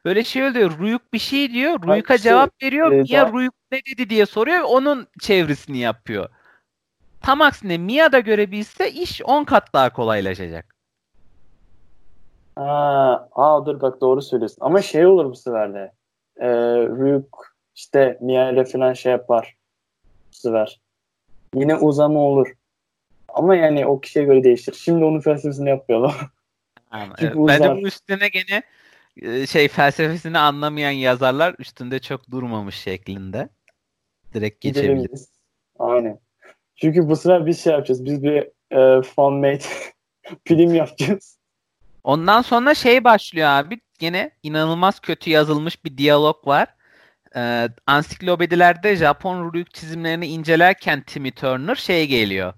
Böyle şey oluyor. Ruyuk bir şey diyor. Ruyuk'a şey, cevap veriyor. E, Mia Ruyuk ne dedi diye soruyor. Onun çevresini yapıyor. Tam aksine Mia da görebilse iş 10 kat daha kolaylaşacak. Aa, aa dur bak doğru söylüyorsun. Ama şey olur bu sefer de. Ee, Ryuk işte Mia ile falan şey yapar. Sefer. Yine uzama olur. Ama yani o kişiye göre değişir. Şimdi onun felsefesini yapıyorlar. [LAUGHS] Çünkü ben de bu üstüne gene e, şey felsefesini anlamayan yazarlar üstünde çok durmamış şeklinde. Direkt geçebiliriz. Aynen. Çünkü bu sefer biz şey yapacağız. Biz bir e, fan made [LAUGHS] film yapacağız. Ondan sonra şey başlıyor abi. Yine inanılmaz kötü yazılmış bir diyalog var. Ee, ansiklopedilerde Japon rüyük çizimlerini incelerken Timmy Turner şey geliyor.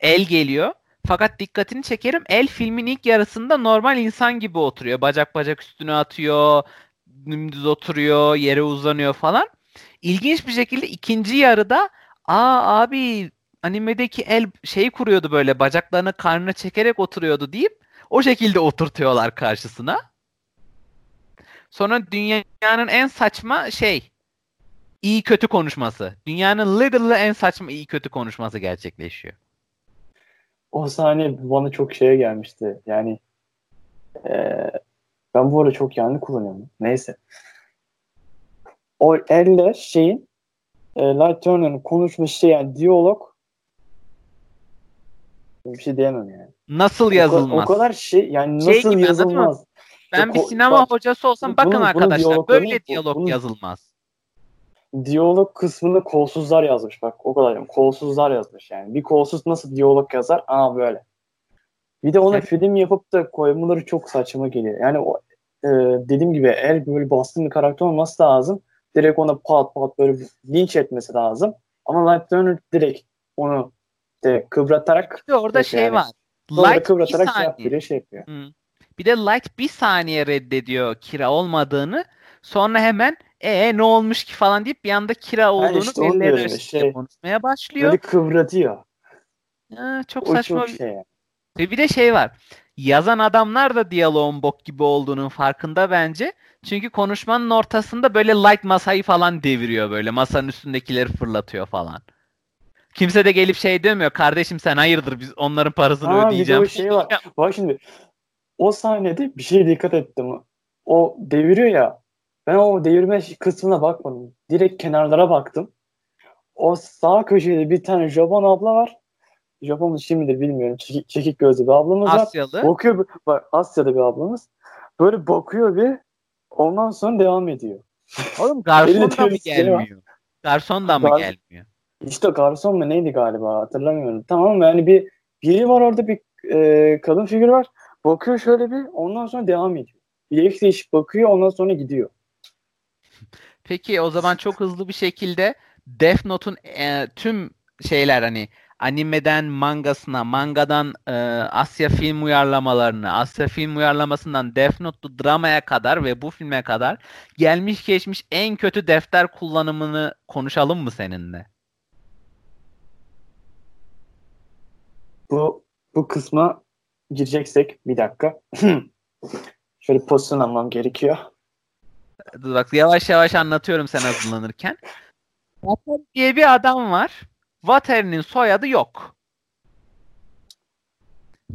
El geliyor. Fakat dikkatini çekerim. El filmin ilk yarısında normal insan gibi oturuyor. Bacak bacak üstüne atıyor. Dümdüz oturuyor. Yere uzanıyor falan. İlginç bir şekilde ikinci yarıda aa abi animedeki el şey kuruyordu böyle bacaklarını karnına çekerek oturuyordu deyip o şekilde oturtuyorlar karşısına. Sonra dünyanın en saçma şey iyi kötü konuşması. Dünyanın literally en saçma iyi kötü konuşması gerçekleşiyor. O sahne bana çok şeye gelmişti. Yani ee, ben bu arada çok yanlış kullanıyorum. Neyse. O elle şeyin e, Light Turner'ın konuşması şey yani diyalog bir şey diyemem yani. Nasıl yazılmaz? O, o kadar şey yani şey nasıl gibi, yazılmaz? Ben Yok, bir sinema bak, hocası olsam bakın bunun, arkadaşlar bunun böyle diyalog bunun, yazılmaz. Diyalog kısmını kolsuzlar yazmış bak o kadar. Kolsuzlar yazmış yani. Bir kolsuz nasıl diyalog yazar? Aa böyle. Bir de ona evet. film yapıp da koymaları çok saçma geliyor. Yani o e, dediğim gibi eğer böyle baskın bir karakter olması lazım. Direkt ona pat pat böyle linç etmesi lazım. Ama Light Turner direkt onu de kıvratarak bir orada şey yani, var. Light kıvratarak bir şey yapıyor, şey yapıyor. Hmm. Bir de Light bir saniye reddediyor kira olmadığını. Sonra hemen e ne olmuş ki falan deyip bir anda kira olduğunu yani işte belli şey, konuşmaya başlıyor. Böyle kıvratıyor. Ha, çok o saçma. Çok şey. Ve bir de şey var. Yazan adamlar da diyaloğun bok gibi olduğunun farkında bence. Çünkü konuşmanın ortasında böyle light masayı falan deviriyor böyle. Masanın üstündekileri fırlatıyor falan. Kimse de gelip şey demiyor. Kardeşim sen hayırdır biz onların parasını Aa, ödeyeceğim. Bir de o şey var. [LAUGHS] Bak şimdi o sahnede bir şeye dikkat ettim. O deviriyor ya. Ben o devirme kısmına bakmadım. Direkt kenarlara baktım. O sağ köşede bir tane Japon abla var. Japon şimdi bilmiyorum. Çekik, çekik gözlü bir ablamız Asyalı. var. Bakıyor, bak Asya'da bir ablamız. Böyle bakıyor bir ondan sonra devam ediyor. Oğlum garson da mı gelmiyor? Garson da mı Gar- gelmiyor? İşte garson mu neydi galiba hatırlamıyorum. Tamam yani bir biri var orada bir e, kadın figür var. Bakıyor şöyle bir ondan sonra devam ediyor. Bir değişik bakıyor ondan sonra gidiyor. Peki o zaman çok hızlı bir şekilde Death Note'un e, tüm şeyler hani animeden mangasına, mangadan e, Asya film uyarlamalarını, Asya film uyarlamasından Death Note'lu dramaya kadar ve bu filme kadar gelmiş geçmiş en kötü defter kullanımını konuşalım mı seninle? Bu bu kısma gireceksek bir dakika. [CLEARS THROAT] Şöyle pozisyon almam gerekiyor. Bak yavaş yavaş anlatıyorum sen hazırlanırken. Water diye bir adam var. Water'in soyadı yok.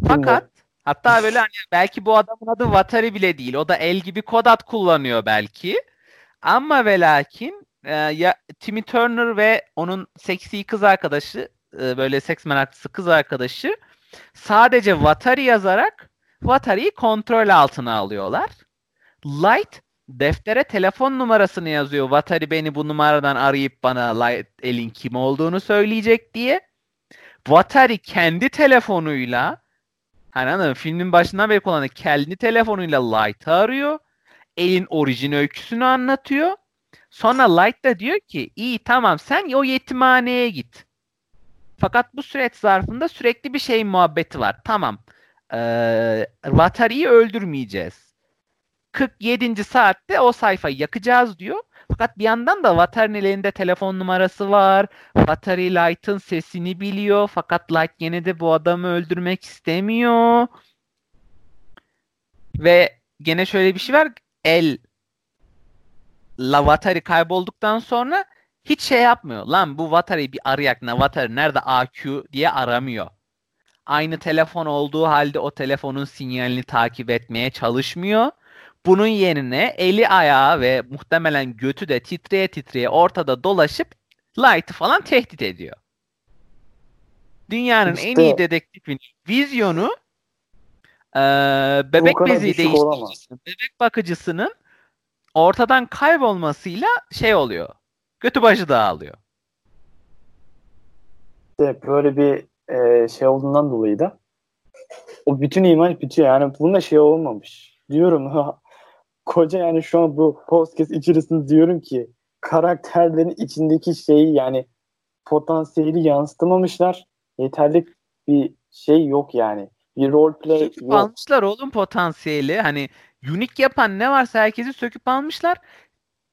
Fakat hatta böyle hani belki bu adamın adı Vatari bile değil. O da el gibi kod kullanıyor belki. Ama ve lakin e, ya Timmy Turner ve onun seksi kız arkadaşı e, böyle seks meraklısı kız arkadaşı sadece Vatari yazarak Vatari'yi kontrol altına alıyorlar. Light deftere telefon numarasını yazıyor. Vatari beni bu numaradan arayıp bana elin kim olduğunu söyleyecek diye. Vatari kendi telefonuyla hani anladın filmin başından beri kullanan kendi telefonuyla Light'ı arıyor. Elin orijin öyküsünü anlatıyor. Sonra Light da diyor ki iyi tamam sen o yetimhaneye git. Fakat bu süreç zarfında sürekli bir şey muhabbeti var. Tamam. Ee, Vatari'yi öldürmeyeceğiz. 47. saatte o sayfayı yakacağız diyor. Fakat bir yandan da Vatari'nin elinde telefon numarası var. Vatari Light'ın sesini biliyor. Fakat Light yine de bu adamı öldürmek istemiyor. Ve gene şöyle bir şey var. El La Vatari kaybolduktan sonra hiç şey yapmıyor. Lan bu Vatari'yi bir arayak ne Vatari nerede AQ diye aramıyor. Aynı telefon olduğu halde o telefonun sinyalini takip etmeye çalışmıyor. Bunun yerine eli ayağı ve muhtemelen götü de titreye titreye ortada dolaşıp Light'ı falan tehdit ediyor. Dünyanın işte, en iyi dedektifinin vizyonu e, bebek bezi değiştiricisi, bebek bakıcısının ortadan kaybolmasıyla şey oluyor. Götü başı dağılıyor. İşte böyle bir e, şey olduğundan dolayı da o bütün iman bitiyor. Yani bununla şey olmamış. Diyorum [LAUGHS] koca yani şu an bu podcast içerisinde diyorum ki karakterlerin içindeki şeyi yani potansiyeli yansıtamamışlar. Yeterli bir şey yok yani. Bir roleplay söküp yok. almışlar oğlum potansiyeli. Hani unique yapan ne varsa herkesi söküp almışlar.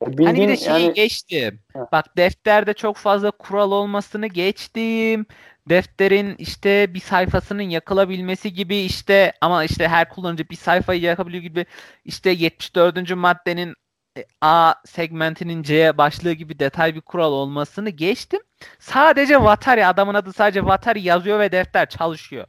Bildiğin, hani bir de şeyi yani... geçtim. Bak defterde çok fazla kural olmasını geçtim defterin işte bir sayfasının yakılabilmesi gibi işte ama işte her kullanıcı bir sayfayı yakabiliyor gibi işte 74. maddenin e, A segmentinin C başlığı gibi detay bir kural olmasını geçtim. Sadece Vatari adamın adı sadece Vatari yazıyor ve defter çalışıyor.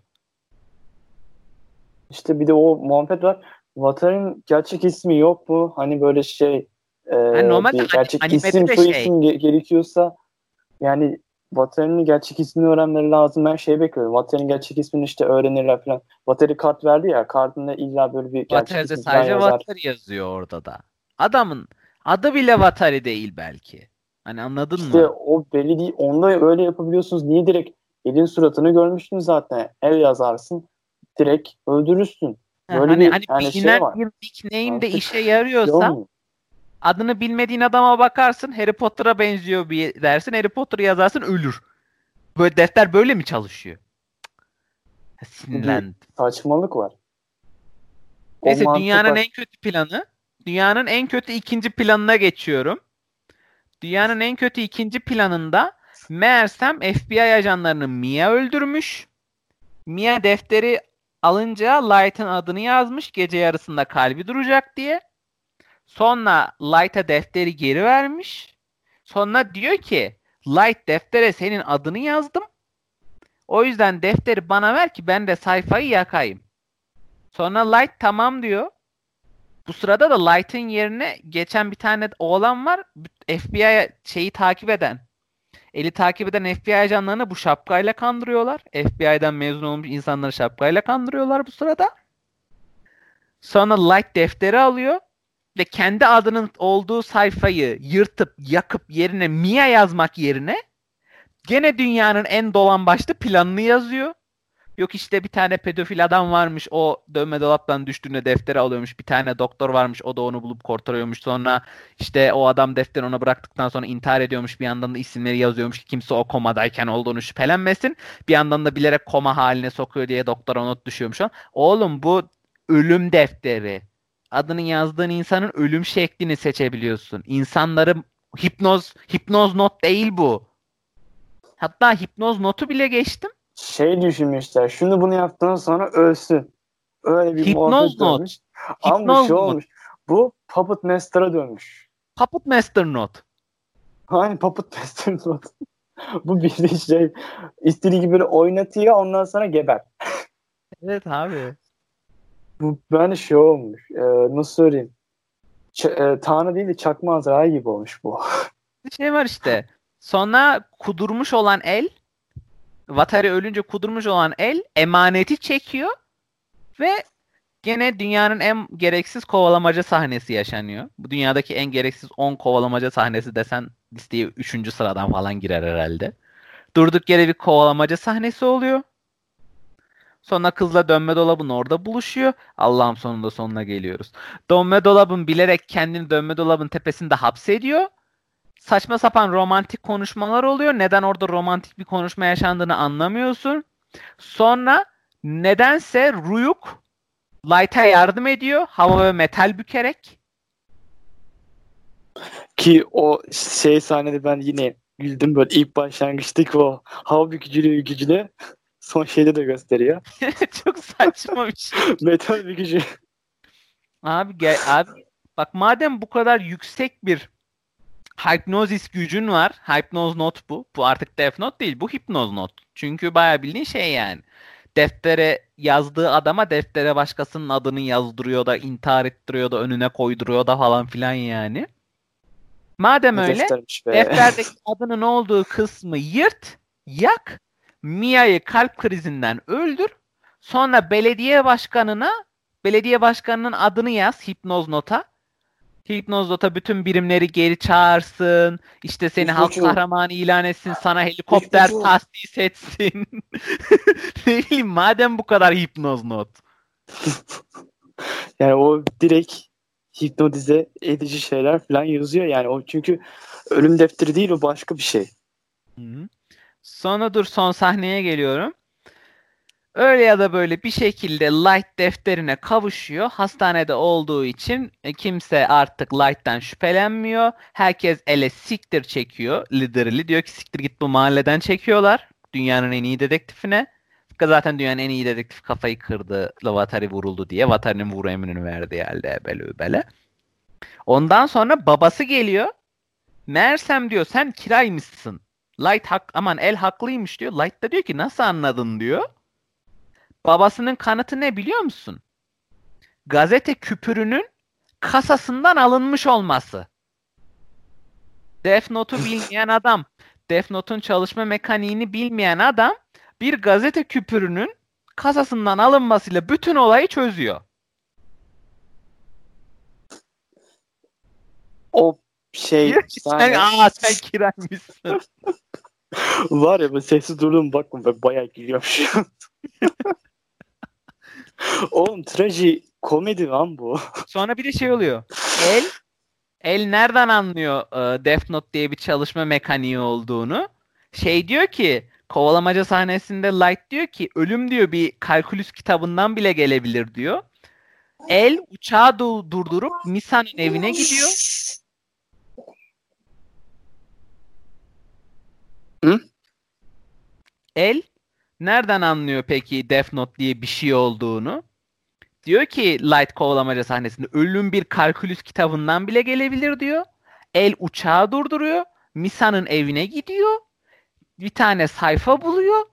İşte bir de o muhabbet var. Vatari'nin gerçek ismi yok mu? Hani böyle şey e, yani normalde bir gerçek isim soy şey. isim gerekiyorsa yani Vatari'nin gerçek ismini öğrenmeleri lazım. Ben şey bekliyorum. Vatari'nin gerçek ismini işte öğrenirler falan. Vatari kart verdi ya. Kartında illa böyle bir gerçek Vatari'de sadece Vatari yazıyor orada da. Adamın adı bile Vatari değil belki. Hani anladın işte mı? İşte o belli değil. Onda öyle yapabiliyorsunuz. Niye direkt elin suratını görmüştün zaten. El yazarsın. Direkt öldürürsün. Böyle hani, bir hani yani şey var. bir nickname de işe yarıyorsa Adını bilmediğin adama bakarsın Harry Potter'a benziyor bir dersin. Harry Potter yazarsın ölür. Böyle defter böyle mi çalışıyor? Sinirlendim. Saçmalık var. O Neyse dünyanın var. en kötü planı. Dünyanın en kötü ikinci planına geçiyorum. Dünyanın en kötü ikinci planında meğersem FBI ajanlarını Mia öldürmüş. Mia defteri alınca Light'ın adını yazmış gece yarısında kalbi duracak diye. Sonra Light'a defteri geri vermiş. Sonra diyor ki Light deftere senin adını yazdım. O yüzden defteri bana ver ki ben de sayfayı yakayım. Sonra Light tamam diyor. Bu sırada da Light'ın yerine geçen bir tane oğlan var. FBI şeyi takip eden. Eli takip eden FBI ajanlarını bu şapkayla kandırıyorlar. FBI'den mezun olmuş insanları şapkayla kandırıyorlar bu sırada. Sonra Light defteri alıyor ve kendi adının olduğu sayfayı yırtıp yakıp yerine Mia yazmak yerine gene dünyanın en dolan başlı planını yazıyor. Yok işte bir tane pedofil adam varmış o dövme dolaptan düştüğünde defteri alıyormuş. Bir tane doktor varmış o da onu bulup kurtarıyormuş. Sonra işte o adam defteri ona bıraktıktan sonra intihar ediyormuş. Bir yandan da isimleri yazıyormuş kimse o komadayken olduğunu şüphelenmesin. Bir yandan da bilerek koma haline sokuyor diye doktora not düşüyormuş. Oğlum bu ölüm defteri. Adını yazdığın insanın ölüm şeklini seçebiliyorsun. İnsanları hipnoz hipnoz not değil bu. Hatta hipnoz notu bile geçtim şey düşünmüşler. Şunu bunu yaptıktan sonra ölsün. Öyle bir Hipnoz not. Ama bir şey olmuş. Bu Puppet Master'a dönmüş. Puppet Master not. Hani Puppet [LAUGHS] Master not. Bu bir şey istediği gibi oynatıyor ondan sonra geber. evet abi. Bu ben şey olmuş. E, nasıl söyleyeyim? Ç- e, Tanrı değil de çakma azrail gibi olmuş bu. Bir şey var işte. Sonra kudurmuş olan el Vatari ölünce kudurmuş olan el emaneti çekiyor ve gene dünyanın en gereksiz kovalamaca sahnesi yaşanıyor. Bu dünyadaki en gereksiz 10 kovalamaca sahnesi desen listeye 3. sıradan falan girer herhalde. Durduk yere bir kovalamaca sahnesi oluyor. Sonra kızla dönme dolabın orada buluşuyor. Allah'ım sonunda sonuna geliyoruz. Dönme dolabın bilerek kendini dönme dolabın tepesinde hapsediyor saçma sapan romantik konuşmalar oluyor. Neden orada romantik bir konuşma yaşandığını anlamıyorsun. Sonra nedense Ruyuk Light'a yardım ediyor. Hava ve metal bükerek. Ki o şey sahnede ben yine güldüm böyle ilk başlangıçtaki o hava bükücülüğü gücünü son şeyde de gösteriyor. [LAUGHS] Çok saçma bir şey. [LAUGHS] metal bükücü. Abi gel abi bak madem bu kadar yüksek bir Hypnosis gücün var. Hypnoz not bu. Bu artık Death Note değil. Bu Hypnoz not. Çünkü bayağı bildiğin şey yani. Deftere yazdığı adama deftere başkasının adını yazdırıyor da intihar ettiriyor da önüne koyduruyor da falan filan yani. Madem öyle defterdeki [LAUGHS] adının olduğu kısmı yırt, yak, Mia'yı kalp krizinden öldür. Sonra belediye başkanına belediye başkanının adını yaz hipnoz nota. Hipnozdota bütün birimleri geri çağırsın. İşte seni halk kahramanı ilan etsin. Sana helikopter tahsis etsin. [LAUGHS] ne bileyim madem bu kadar hipnoz not. [LAUGHS] yani o direkt hipnotize edici şeyler falan yazıyor yani o çünkü ölüm defteri değil o başka bir şey. Hı-hı. Sonra dur son sahneye geliyorum. Öyle ya da böyle bir şekilde Light defterine kavuşuyor. Hastanede olduğu için e, kimse artık Light'tan şüphelenmiyor. Herkes ele siktir çekiyor. Literally diyor ki siktir git bu mahalleden çekiyorlar. Dünyanın en iyi dedektifine. Zaten dünyanın en iyi dedektif kafayı kırdı. Vatari vuruldu diye. Vatari'nin vuru emrini verdiği halde böyle böyle. Ondan sonra babası geliyor. Meğersem diyor sen kiraymışsın. Light hak aman el haklıymış diyor. Light da diyor ki nasıl anladın diyor. Babasının kanıtı ne biliyor musun? Gazete küpürünün kasasından alınmış olması. Death Note'u bilmeyen adam, Death Note'un çalışma mekaniğini bilmeyen adam bir gazete küpürünün kasasından alınmasıyla bütün olayı çözüyor. O şey sen, aa sen kiraymışsın. [LAUGHS] Var ya ben sessiz durdum bakma ben bayağı gülüyorum şu an. [LAUGHS] Oğlum traji komedi lan bu. [LAUGHS] Sonra bir de şey oluyor. El El nereden anlıyor e, Death Note diye bir çalışma mekaniği olduğunu? Şey diyor ki kovalamaca sahnesinde Light diyor ki ölüm diyor bir kalkülüs kitabından bile gelebilir diyor. El uçağı durdurup Misa'nın evine gidiyor. Hı? El Nereden anlıyor peki Death Note diye bir şey olduğunu? Diyor ki Light kovalamaca sahnesinde ölüm bir kalkülüs kitabından bile gelebilir diyor. El uçağı durduruyor. Misa'nın evine gidiyor. Bir tane sayfa buluyor.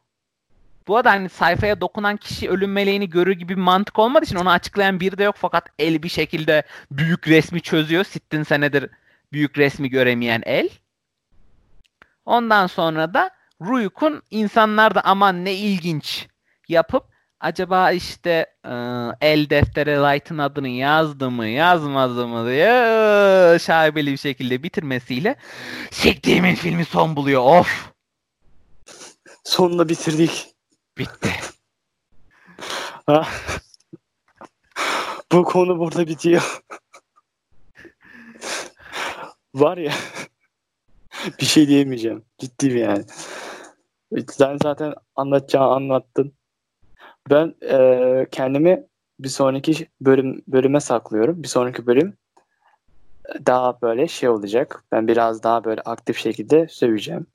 Bu arada hani sayfaya dokunan kişi ölüm meleğini görür gibi bir mantık olmadığı için onu açıklayan biri de yok fakat el bir şekilde büyük resmi çözüyor. Sittin senedir büyük resmi göremeyen el. Ondan sonra da Ruyuk'un insanlar da aman ne ilginç yapıp acaba işte e, el deftere Light'ın adını yazdı mı yazmadı mı diye e, şaibeli bir şekilde bitirmesiyle çektiğimin filmi son buluyor. Of. Sonunda bitirdik. Bitti. [LAUGHS] Bu konu burada bitiyor. Var ya [LAUGHS] bir şey diyemeyeceğim. Ciddiyim yani. Sen zaten anlatacağını anlattın. Ben e, kendimi bir sonraki bölüm bölüme saklıyorum. Bir sonraki bölüm daha böyle şey olacak. Ben biraz daha böyle aktif şekilde söveceğim.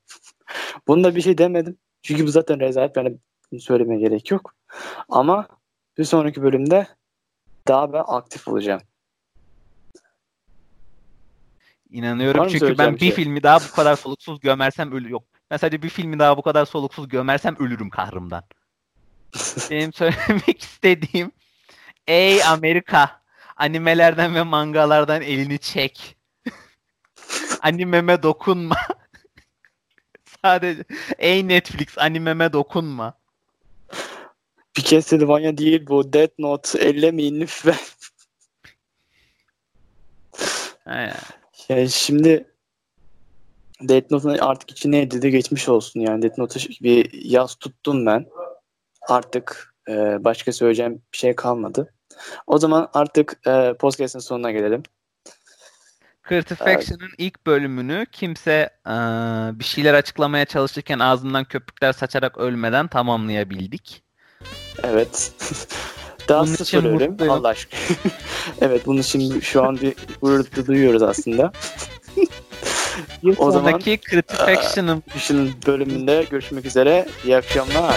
Bunda bir şey demedim. Çünkü bu zaten rezalet. Yani söylemeye gerek yok. Ama bir sonraki bölümde daha ben aktif olacağım. İnanıyorum çünkü ben bir şey? filmi daha bu kadar soluksuz gömersem ölü yok. Ben sadece bir filmi daha bu kadar soluksuz gömersem ölürüm kahrımdan. [LAUGHS] Benim söylemek istediğim Ey Amerika animelerden ve mangalardan elini çek. [LAUGHS] Animeme dokunma. [LAUGHS] Sadece ey Netflix animeme dokunma. Bir Castlevania değil bu. Death Note ellemeyin lütfen. Aynen. Yani şimdi Death Note'un artık içine edildi geçmiş olsun yani. Death Note'a bir yaz tuttum ben. Artık e, başka söyleyeceğim bir şey kalmadı. O zaman artık e, podcast'ın sonuna gelelim. Critifaction'ın evet. ilk bölümünü kimse e, bir şeyler açıklamaya çalışırken ağzından köpükler saçarak ölmeden tamamlayabildik. Evet. [LAUGHS] Daha bunun sıfır ölüm. Allah aşkına. [LAUGHS] evet bunu şimdi şu an bir gurur duyuyoruz aslında. o zaman Critifaction'ın bölümünde görüşmek üzere. İyi akşamlar.